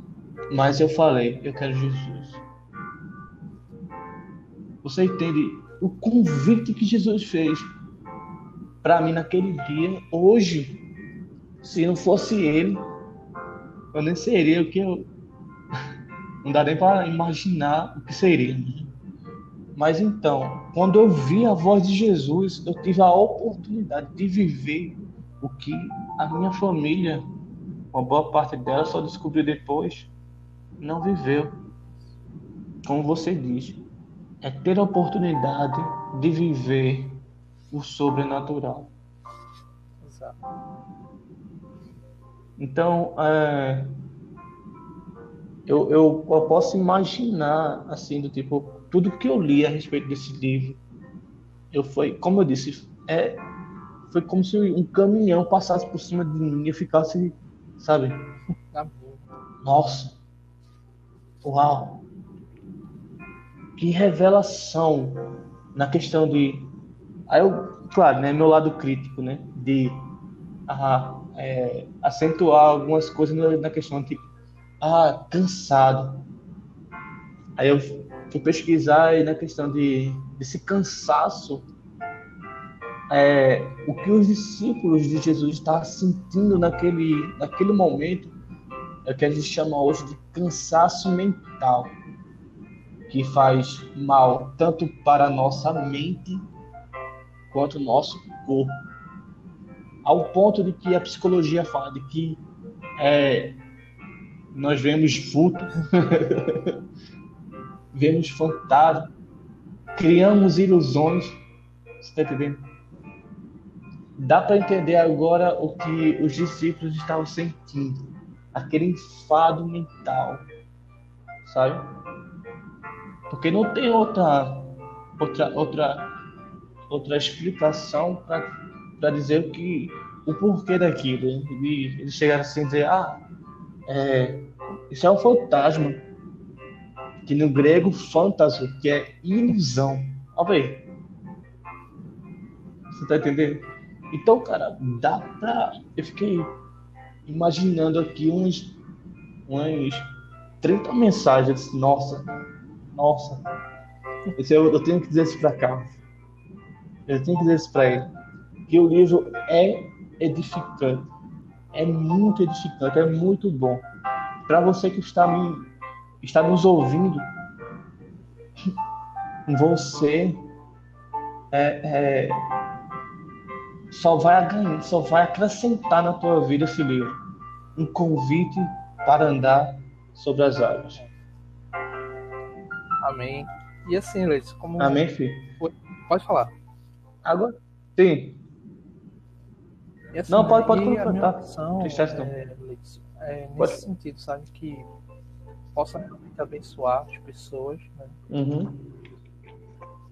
Mas eu falei, eu quero Jesus. Você entende o convite que Jesus fez para mim naquele dia, hoje? Se não fosse ele, eu nem seria o que eu. Não dá nem para imaginar o que seria. Mas então, quando eu vi a voz de Jesus, eu tive a oportunidade de viver o que a minha família, uma boa parte dela, só descobriu depois, não viveu. Como você diz, é ter a oportunidade de viver o sobrenatural. Então, é, eu, eu, eu, posso imaginar, assim, do tipo, tudo que eu li a respeito desse livro, eu foi, como eu disse, é, foi como se um caminhão passasse por cima de mim e ficasse, sabe? Nossa! Uau! Que revelação na questão de. Aí eu, claro, né, meu lado crítico, né? De ah, é, acentuar algumas coisas na questão, tipo, ah, cansado. Aí eu fui pesquisar e na questão de desse cansaço é, o que os discípulos de Jesus estavam sentindo naquele, naquele momento é o que a gente chama hoje de cansaço mental, que faz mal tanto para a nossa mente quanto o nosso corpo. Ao ponto de que a psicologia fala de que é, nós vemos vulto, vemos fantasma, criamos ilusões. Você está entendendo? dá para entender agora o que os discípulos estavam sentindo, aquele enfado mental, sabe? Porque não tem outra outra outra outra explicação para dizer o que o porquê daquilo. Eles chegaram assim a dizer, ah, é, isso é um fantasma, que no grego fantasma, que é ilusão. Olha aí. Você tá entendendo? Então, cara, dá pra. Eu fiquei imaginando aqui uns, uns 30 mensagens. Nossa, nossa. Eu, eu tenho que dizer isso pra cá. Eu tenho que dizer isso pra ele. Que o livro é edificante. É muito edificante, é muito bom. Para você que está, me, está nos ouvindo, você é, é só vai, ganhar, só vai acrescentar na tua vida esse livro. Um convite para andar sobre as águas. Amém. E assim, Leite, como. Amém, filho. Pode falar. Agora? Sim. Assim, Não, pode, pode completar. Opção, é, Leite, é, nesse pode. sentido, sabe, que possa realmente abençoar as pessoas, né? Uhum.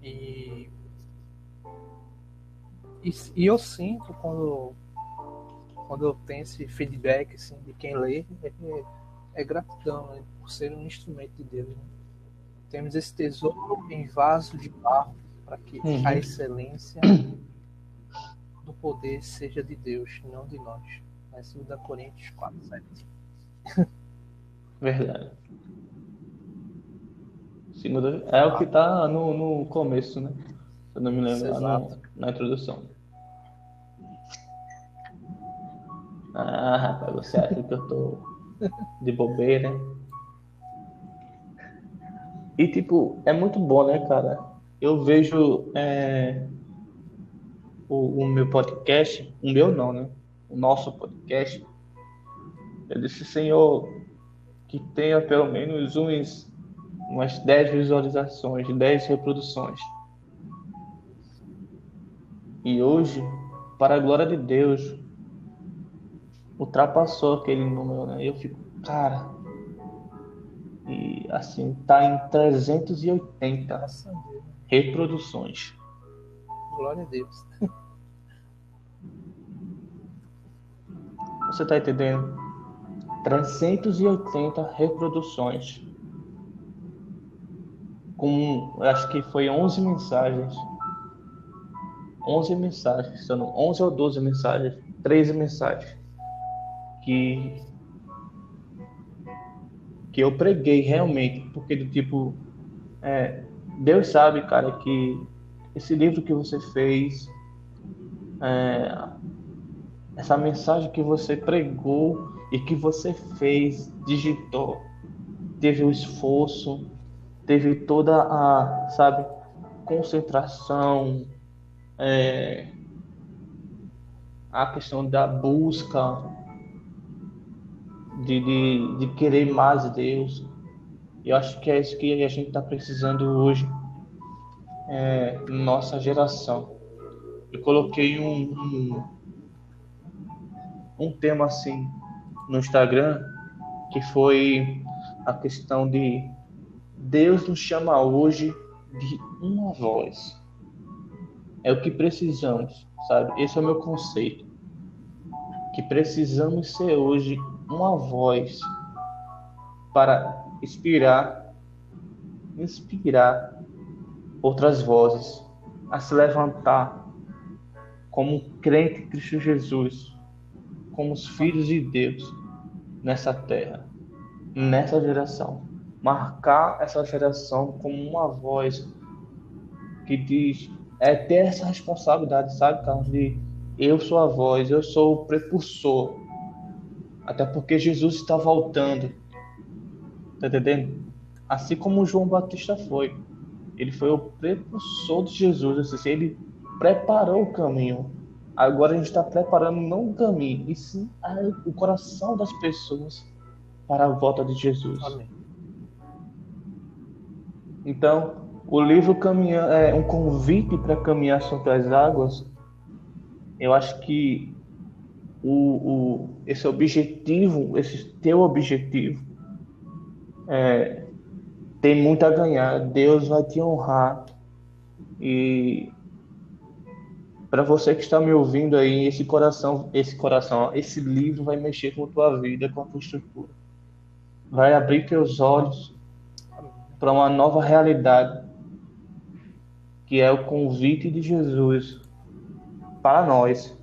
E e, e eu sinto quando, quando eu tenho esse feedback assim, de quem lê, é, é gratidão né, por ser um instrumento de Deus. Né? Temos esse tesouro em vaso de barro para que uhum. a excelência do poder seja de Deus, não de nós. Mas 2 Coríntios 4, 7. Verdade. Segunda, é o que está no, no começo, né? eu não me lembro na, na introdução. Ah, rapaz, você acha que eu tô de bobeira? E tipo, é muito bom, né, cara? Eu vejo é, o, o, meu podcast, o meu não, né? O nosso podcast. Eu disse, Senhor, que tenha pelo menos uns umas 10 visualizações, 10 reproduções. E hoje, para a glória de Deus, ultrapassou aquele número, né? Eu fico, cara. E assim, tá em 380 reproduções. Glória a Deus. Você tá entendendo? 380 reproduções. Com, acho que foi 11 mensagens. 11 mensagens, 11 ou 12 mensagens, 13 mensagens que que eu preguei realmente, porque do tipo é, Deus sabe, cara, que esse livro que você fez, é, essa mensagem que você pregou e que você fez, digitou, teve o esforço, teve toda a, sabe, concentração, é, a questão da busca, de, de, de querer mais Deus. Eu acho que é isso que a gente está precisando hoje, é, nossa geração. Eu coloquei um, um, um tema assim no Instagram que foi a questão de Deus nos chama hoje de uma voz. É o que precisamos, sabe? Esse é o meu conceito. Que precisamos ser hoje uma voz para inspirar, inspirar outras vozes a se levantar como crente em Cristo Jesus, como os filhos de Deus nessa terra, nessa geração. Marcar essa geração como uma voz que diz, é ter essa responsabilidade, sabe, Carlos, de eu sou a voz, eu sou o prepulsor, até porque Jesus está voltando. Tá entendendo? Assim como João Batista foi. Ele foi o precursor de Jesus. Assim, ele preparou o caminho. Agora a gente está preparando não o caminho, e sim o coração das pessoas para a volta de Jesus. Amém. Então, o livro caminha, é um convite para caminhar sobre as águas. Eu acho que o, o, esse objetivo, esse teu objetivo, é, tem muito a ganhar. Deus vai te honrar. E para você que está me ouvindo aí, esse coração, esse coração, esse livro vai mexer com a tua vida, com a tua estrutura. Vai abrir teus olhos para uma nova realidade, que é o convite de Jesus para nós.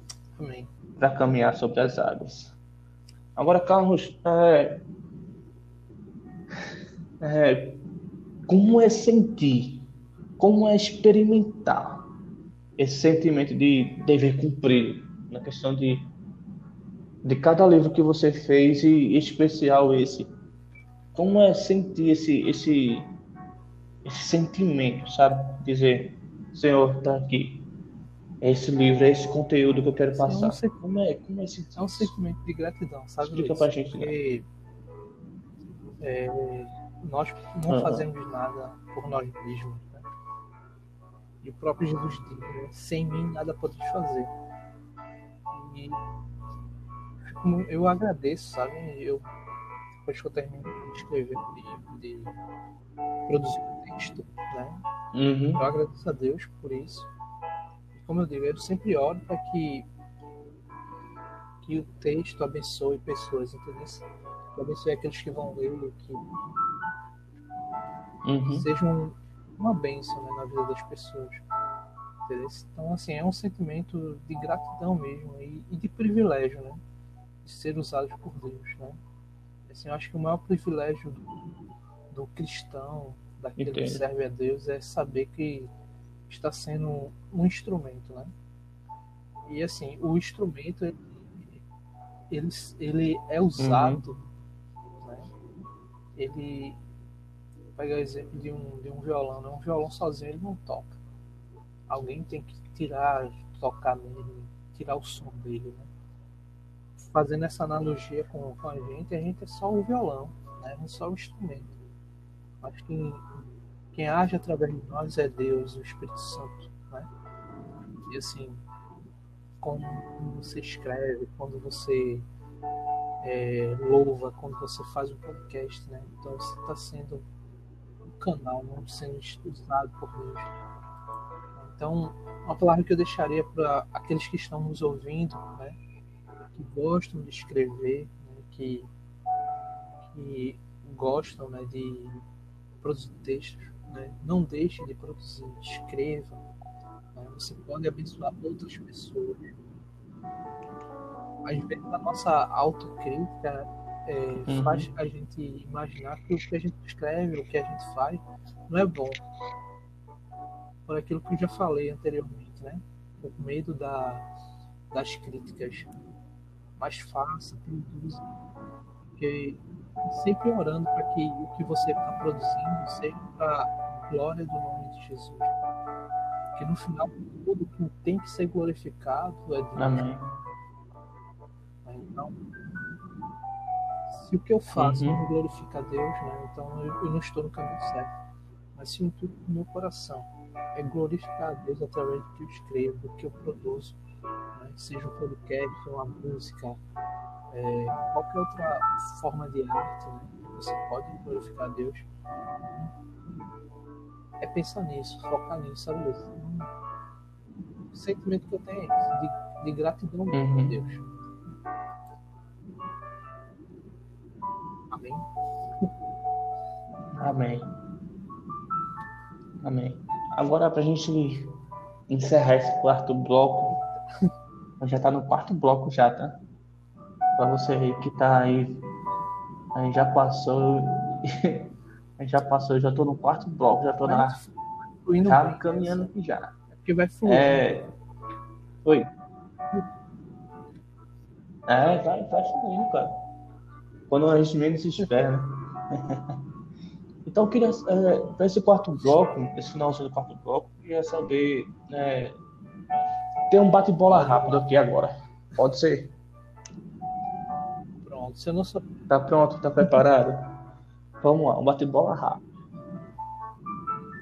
Para caminhar sobre as águas. Agora, Carlos, é, é, como é sentir, como é experimentar esse sentimento de dever cumprido, na questão de, de cada livro que você fez e especial esse, como é sentir esse, esse, esse sentimento, sabe? Dizer, Senhor, está aqui, é esse livro, é esse conteúdo que eu quero passar. É um, como é, como é, esse... é um sentimento de gratidão, sabe? Explica Luiz? pra gente. Porque, é, nós não uhum. fazemos nada por nós mesmos. Né? E o próprio Jesus diz: né? sem mim nada podes fazer. E eu agradeço, sabe? Eu, depois que eu termino de escrever o livro, de produzir o texto, né? Uhum. Eu agradeço a Deus por isso como eu digo, eu sempre oro para que, que o texto abençoe pessoas, entendeu? Que abençoe aqueles que vão ler, que uhum. sejam uma bênção né, na vida das pessoas. Entendeu? Então, assim, é um sentimento de gratidão mesmo e, e de privilégio, né? De ser usado por Deus, né? Assim, eu acho que o maior privilégio do, do cristão, daquele Entendo. que serve a Deus, é saber que está sendo um instrumento, né? E assim, o instrumento ele, ele é usado, uhum. né? Ele pegar o exemplo de um, de um violão, né? um violão sozinho ele não toca. Alguém tem que tirar, tocar nele, tirar o som dele, né? Fazendo essa analogia com, com a gente, a gente é só o violão, né? É só o instrumento. mas quem, quem age através de nós é Deus, o Espírito Santo. Né? E assim, quando você escreve, quando você é, louva, quando você faz um podcast, né? Então você está sendo um canal, não sendo usado por Deus. Então, uma palavra que eu deixaria para aqueles que estão nos ouvindo, né? Que gostam de escrever, né? que, que gostam né? de produzir textos, né? não deixe de produzir, escreva. Você pode abençoar outras pessoas às vezes a nossa autocrítica é, uhum. faz a gente imaginar que o que a gente escreve, o que a gente faz, não é bom. Por aquilo que eu já falei anteriormente, né? Por medo da, das críticas. Mais fácil, produza. Porque sempre orando para que o que você está produzindo seja para a glória do nome de Jesus. Porque no final, tudo que tem que ser glorificado é Deus. Amém. Então, se o que eu faço uhum. não glorifica a Deus, né, então eu, eu, não estou no caminho certo. Mas se o intuito do meu coração é glorificar a Deus através do que eu escrevo, do que eu produzo, né, seja um podcast, uma música, é, qualquer outra forma de arte, né, você pode glorificar a Deus. É pensar nisso, focar nisso, sabe? O sentimento que eu tenho é esse, de, de gratidão uhum. a Deus Amém. Amém. Amém. Agora, para a gente encerrar esse quarto bloco, já está no quarto bloco já, tá? Para você que está aí, aí já passou, já passou, já estou no quarto bloco, já estou na, tá caminhando aqui já. É porque vai fluir. É... Oi. É, vai, vai fluindo, cara quando a gente menos se espera. Né? então, eu queria, é, para esse quarto bloco, esse finalzinho do quarto bloco, eu queria saber. É, ter um bate-bola rápido aqui agora. Pode ser? Pronto, você não sabe. Tá pronto? Tá preparado? Vamos lá, um bate-bola rápido.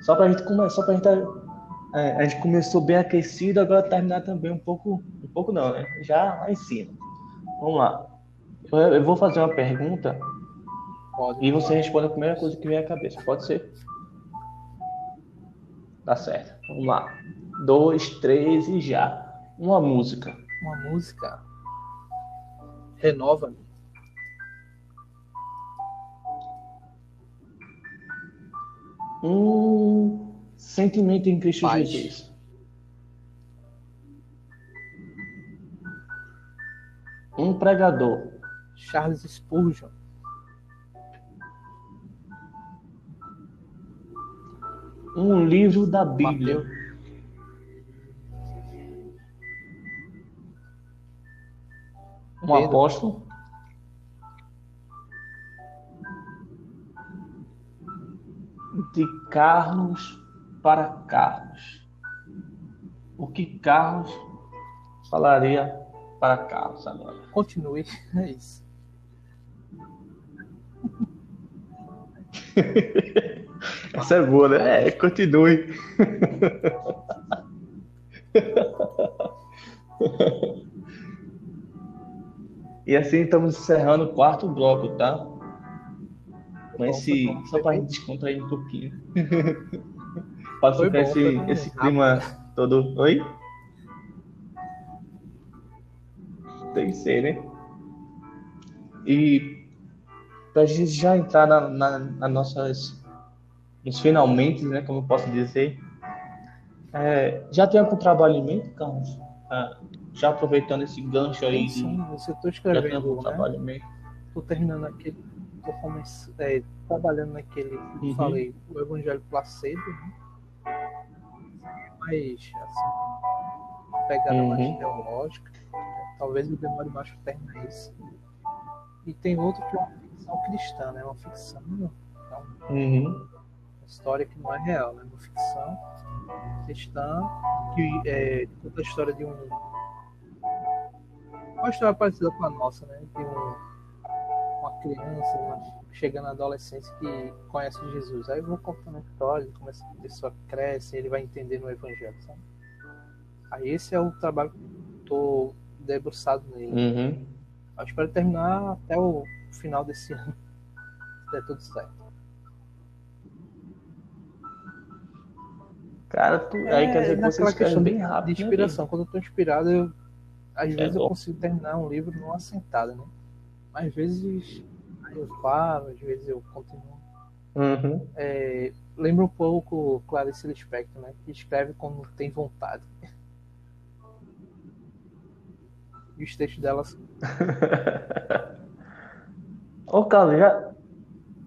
Só pra gente começar, só pra gente. É, a gente começou bem aquecido, agora terminar também um pouco. Um pouco não, né? Já lá em cima. Vamos lá. Eu vou fazer uma pergunta pode, e você responde a primeira coisa que vem à cabeça. Pode ser? Tá certo. Vamos lá. Dois, três e já. Uma música. Uma música. Renova-me. Um sentimento em Cristo Paz. Jesus. Um pregador. Charles Spurgeon. Um livro da Bíblia. Mateus. Um Pedro. apóstolo. De Carlos para Carlos. O que Carlos falaria para Carlos agora? Continue, é isso. Essa é boa, né? É, continue. e assim estamos encerrando o quarto bloco, tá? Com esse. Só para a gente descontrair um pouquinho. Pode ficar esse, esse clima todo. Oi? Tem que ser, né? E para a gente já entrar na, na, na, nossas nos finalmente, né, como eu posso dizer, é, já tem algum trabalho em mente, Carlos? Ah, já aproveitando esse gancho aí. Sim, você estou escrevendo. Já tem algum né? trabalho em mente? Estou terminando aquele, estou é, trabalhando naquele, uhum. falei, o Evangelho Placedo, né? mas assim, pegada uhum. mais teológica. Né? Talvez eu demore mais para terminar isso. E tem outro que é uma ficção cristã, né? Uma ficção. Então, uhum. Uma história que não é real, né? Uma ficção cristã que é, conta a história de um. Uma história parecida com a nossa, né? De um, uma criança, uma chega na adolescência que conhece Jesus. Aí eu vou contando a história, começa a pessoa cresce, ele vai entendendo o evangelho, sabe? Aí esse é o trabalho que eu tô debruçado nele. Uhum. Eu espero terminar até o final desse ano. Se der tudo certo. Cara, tu, aí quer dizer que você escreve bem rápido. de né, inspiração. Quando eu tô inspirado, eu, às É vezes eu bom. consigo terminar um livro numa sentada, né? Às vezes eu paro, às vezes eu continuo. Uhum. É, lembra um pouco Clarice Lispector, né? Que escreve quando tem vontade. E os textos dela Ô, Carlos, já,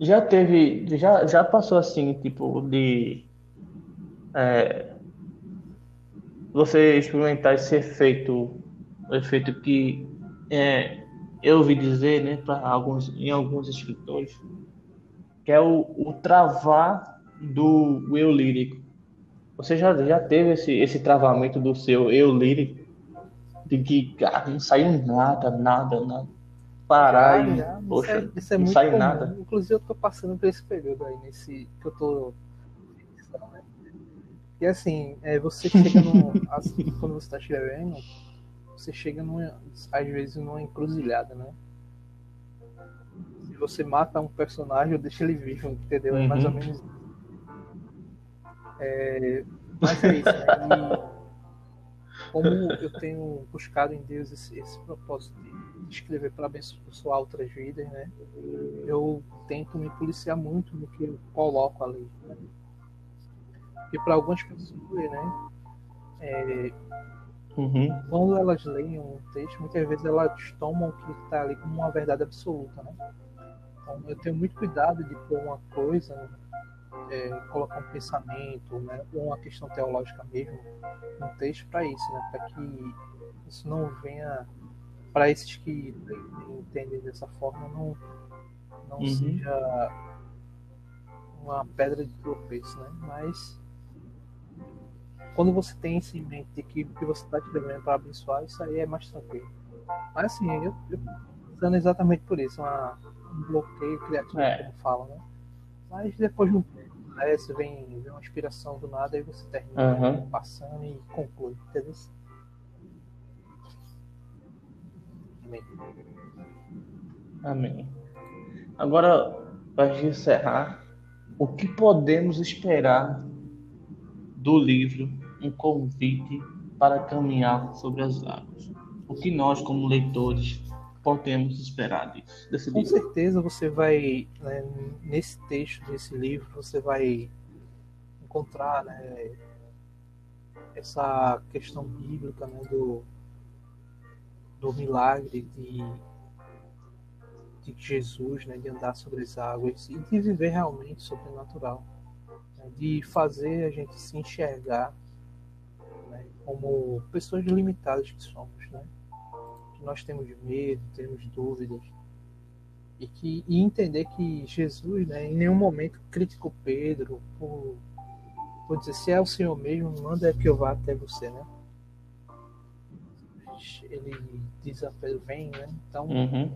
já teve, já, já passou assim, tipo, de é, você experimentar esse efeito, o efeito que é, eu ouvi dizer, né, alguns, em alguns escritores, que é o, o travar do eu lírico. Você já, já teve esse, esse travamento do seu eu lírico? De que, não saiu nada, nada, nada. Parar Já, e, já. Isso poxa, é, isso é não muito sai comum. nada. Inclusive eu tô passando por esse período aí, nesse que eu tô. E assim, é, você chega no. assim, quando você tá escrevendo, você chega numa, às vezes numa encruzilhada, né? Se você mata um personagem ou deixa ele vivo, entendeu? É mais ou Uhum. menos. É, mas é isso, né? E como eu tenho buscado em Deus esse, esse propósito de escrever para abençoar outras vidas, né? Eu tento me policiar muito no que eu coloco ali. Né? E para algumas pessoas, né? é, Uhum. quando elas leem um texto, muitas vezes elas tomam o que está ali como uma verdade absoluta, né? Então eu tenho muito cuidado de pôr uma coisa, é, colocar um pensamento, né? Ou uma questão teológica mesmo no texto para isso, né? Para que isso não venha para esses que entendem dessa forma não não Uhum. seja uma pedra de tropeço, né? Mas quando você tem isso em mente de que o que você está escrevendo para abençoar, isso aí é mais tranquilo. Mas assim, eu, eu usando exatamente por isso, uma, um bloqueio criativo, É. como fala, né? Mas depois de um tempo, né, você vem, vem uma inspiração do nada e você termina Uhum. passando e conclui, entendeu? Amém. Amém. Agora, para encerrar, o que podemos esperar do livro Um Convite para Caminhar sobre as Águas? O que nós, como leitores, podemos esperar disso, Com livro? certeza você vai, né, nesse texto desse livro, você vai encontrar né, essa questão bíblica né, do, do milagre de, de Jesus, né, de andar sobre as águas e de viver realmente sobrenatural, né, de fazer a gente se enxergar como pessoas limitadas que somos, né? que nós temos medo, temos dúvidas e que e entender que Jesus, né, em nenhum momento criticou Pedro por, por dizer se é o Senhor mesmo, manda que eu vá até você, né? Ele diz a Pedro vem, né? Então Uhum.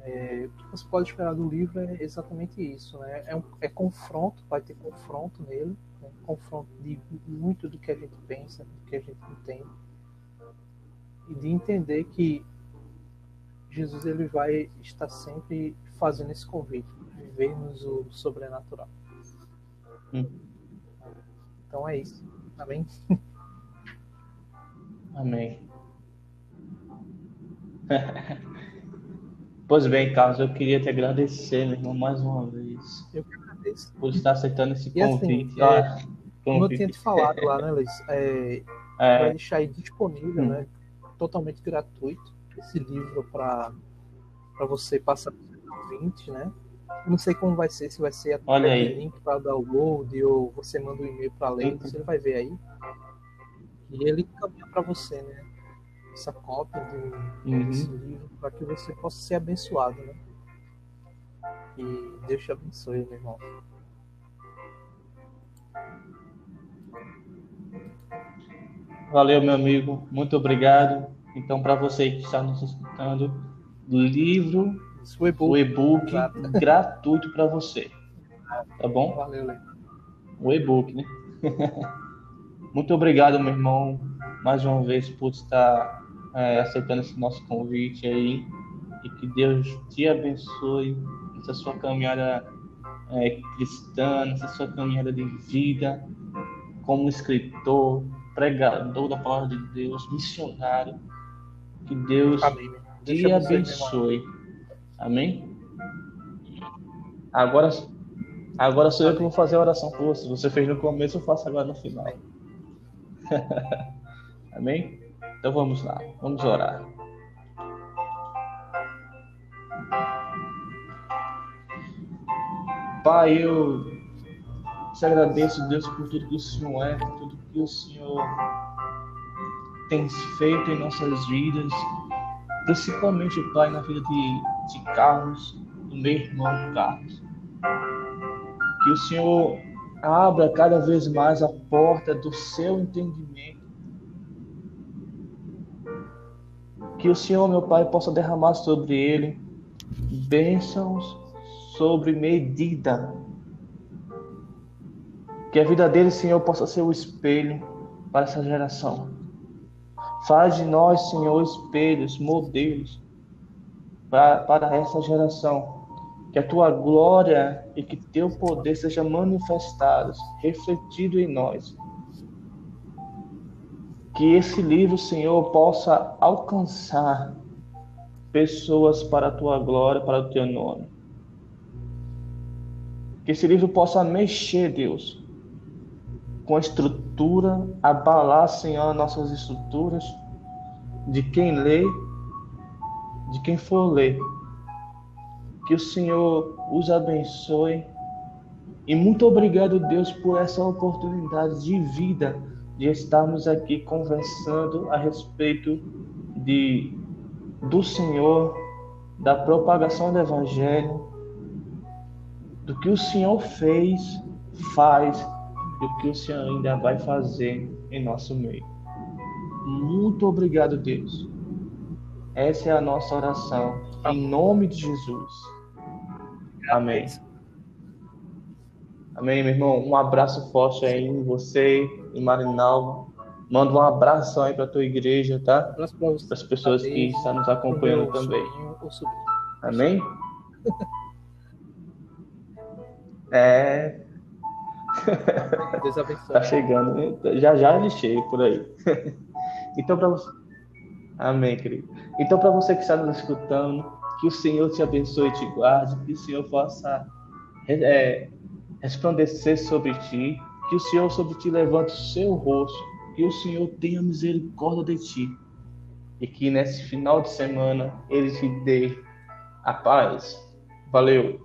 é, o que você pode esperar do livro é exatamente isso, né? É, um, é confronto, vai ter confronto nele? Confronto de muito do que a gente pensa, do que a gente entende e de entender que Jesus ele vai estar sempre fazendo esse convite, vivermos o sobrenatural. Hum. Então é isso. Amém? Amém. Pois bem, Carlos, eu queria te agradecer, meu irmão, mais uma vez, Eu que agradeço. por estar aceitando esse E assim, convite. é, Como eu convite. tinha te falado lá, né, Luiz? É, vai É, deixar aí disponível, Hum. né? Totalmente gratuito esse livro para você passar para ouvintes, né? Eu não sei como vai ser, se vai ser Olha aí. link para download ou você manda um e-mail para ler, você vai ver aí. E ele caminha para você, né? Essa cópia do, Uhum. desse livro para que você possa ser abençoado, né? E Deus te abençoe, meu irmão. Valeu, meu amigo. Muito obrigado. Então, para você que está nos escutando, livro o e-book, gratuito para você. Tá bom? Valeu, Lê. O e-book, né? Muito obrigado, meu irmão, mais uma vez por estar é, aceitando esse nosso convite aí. E que Deus te abençoe nessa sua caminhada é, cristã, nessa sua caminhada de vida, como escritor, pregador da palavra de Deus, missionário. Que Deus Amém. te abençoe. Amém? Agora, agora sou eu que vou fazer a oração por você. Você fez no começo, eu faço agora no final. Amém? Então vamos lá, vamos orar. Pai, eu te agradeço, Deus, por tudo que o Senhor é, por tudo que o Senhor tem feito em nossas vidas, principalmente, Pai, na vida de, de Carlos, do meu irmão Carlos. Que o Senhor abra cada vez mais a porta do seu entendimento. Que o Senhor, meu Pai, possa derramar sobre ele bênçãos sobre medida. Que a vida dele, Senhor, possa ser o espelho para essa geração. Faz de nós, Senhor, espelhos, modelos para, para essa geração. Que a tua glória e que teu poder seja manifestados, refletido em nós. Que esse livro, Senhor, possa alcançar pessoas para a tua glória, para o teu nome. Que esse livro possa mexer, Deus, com a estrutura, abalar, Senhor, nossas estruturas, de quem lê, de quem for ler. Que o Senhor os abençoe. E muito obrigado, Deus, por essa oportunidade de vida, de estarmos aqui conversando a respeito de, do Senhor, da propagação do Evangelho, do que o Senhor fez, faz e o que o Senhor ainda vai fazer em nosso meio. Muito obrigado, Deus. Essa é a nossa oração. Em nome de Jesus. Amém. Amém, meu irmão. Um abraço forte aí em você, em Marinalva. Manda um abraço aí para a tua igreja, tá? Para as pessoas que estão nos acompanhando também. Amém? É. Deus abençoe. tá chegando, né? Já já ele chega por aí. então, para você. Amém, querido. Então, para você que está nos escutando, que o Senhor te abençoe e te guarde, que o Senhor possa é, resplandecer sobre ti, que o Senhor sobre ti levante o seu rosto, que o Senhor tenha misericórdia de ti e que nesse final de semana ele te dê a paz. Valeu!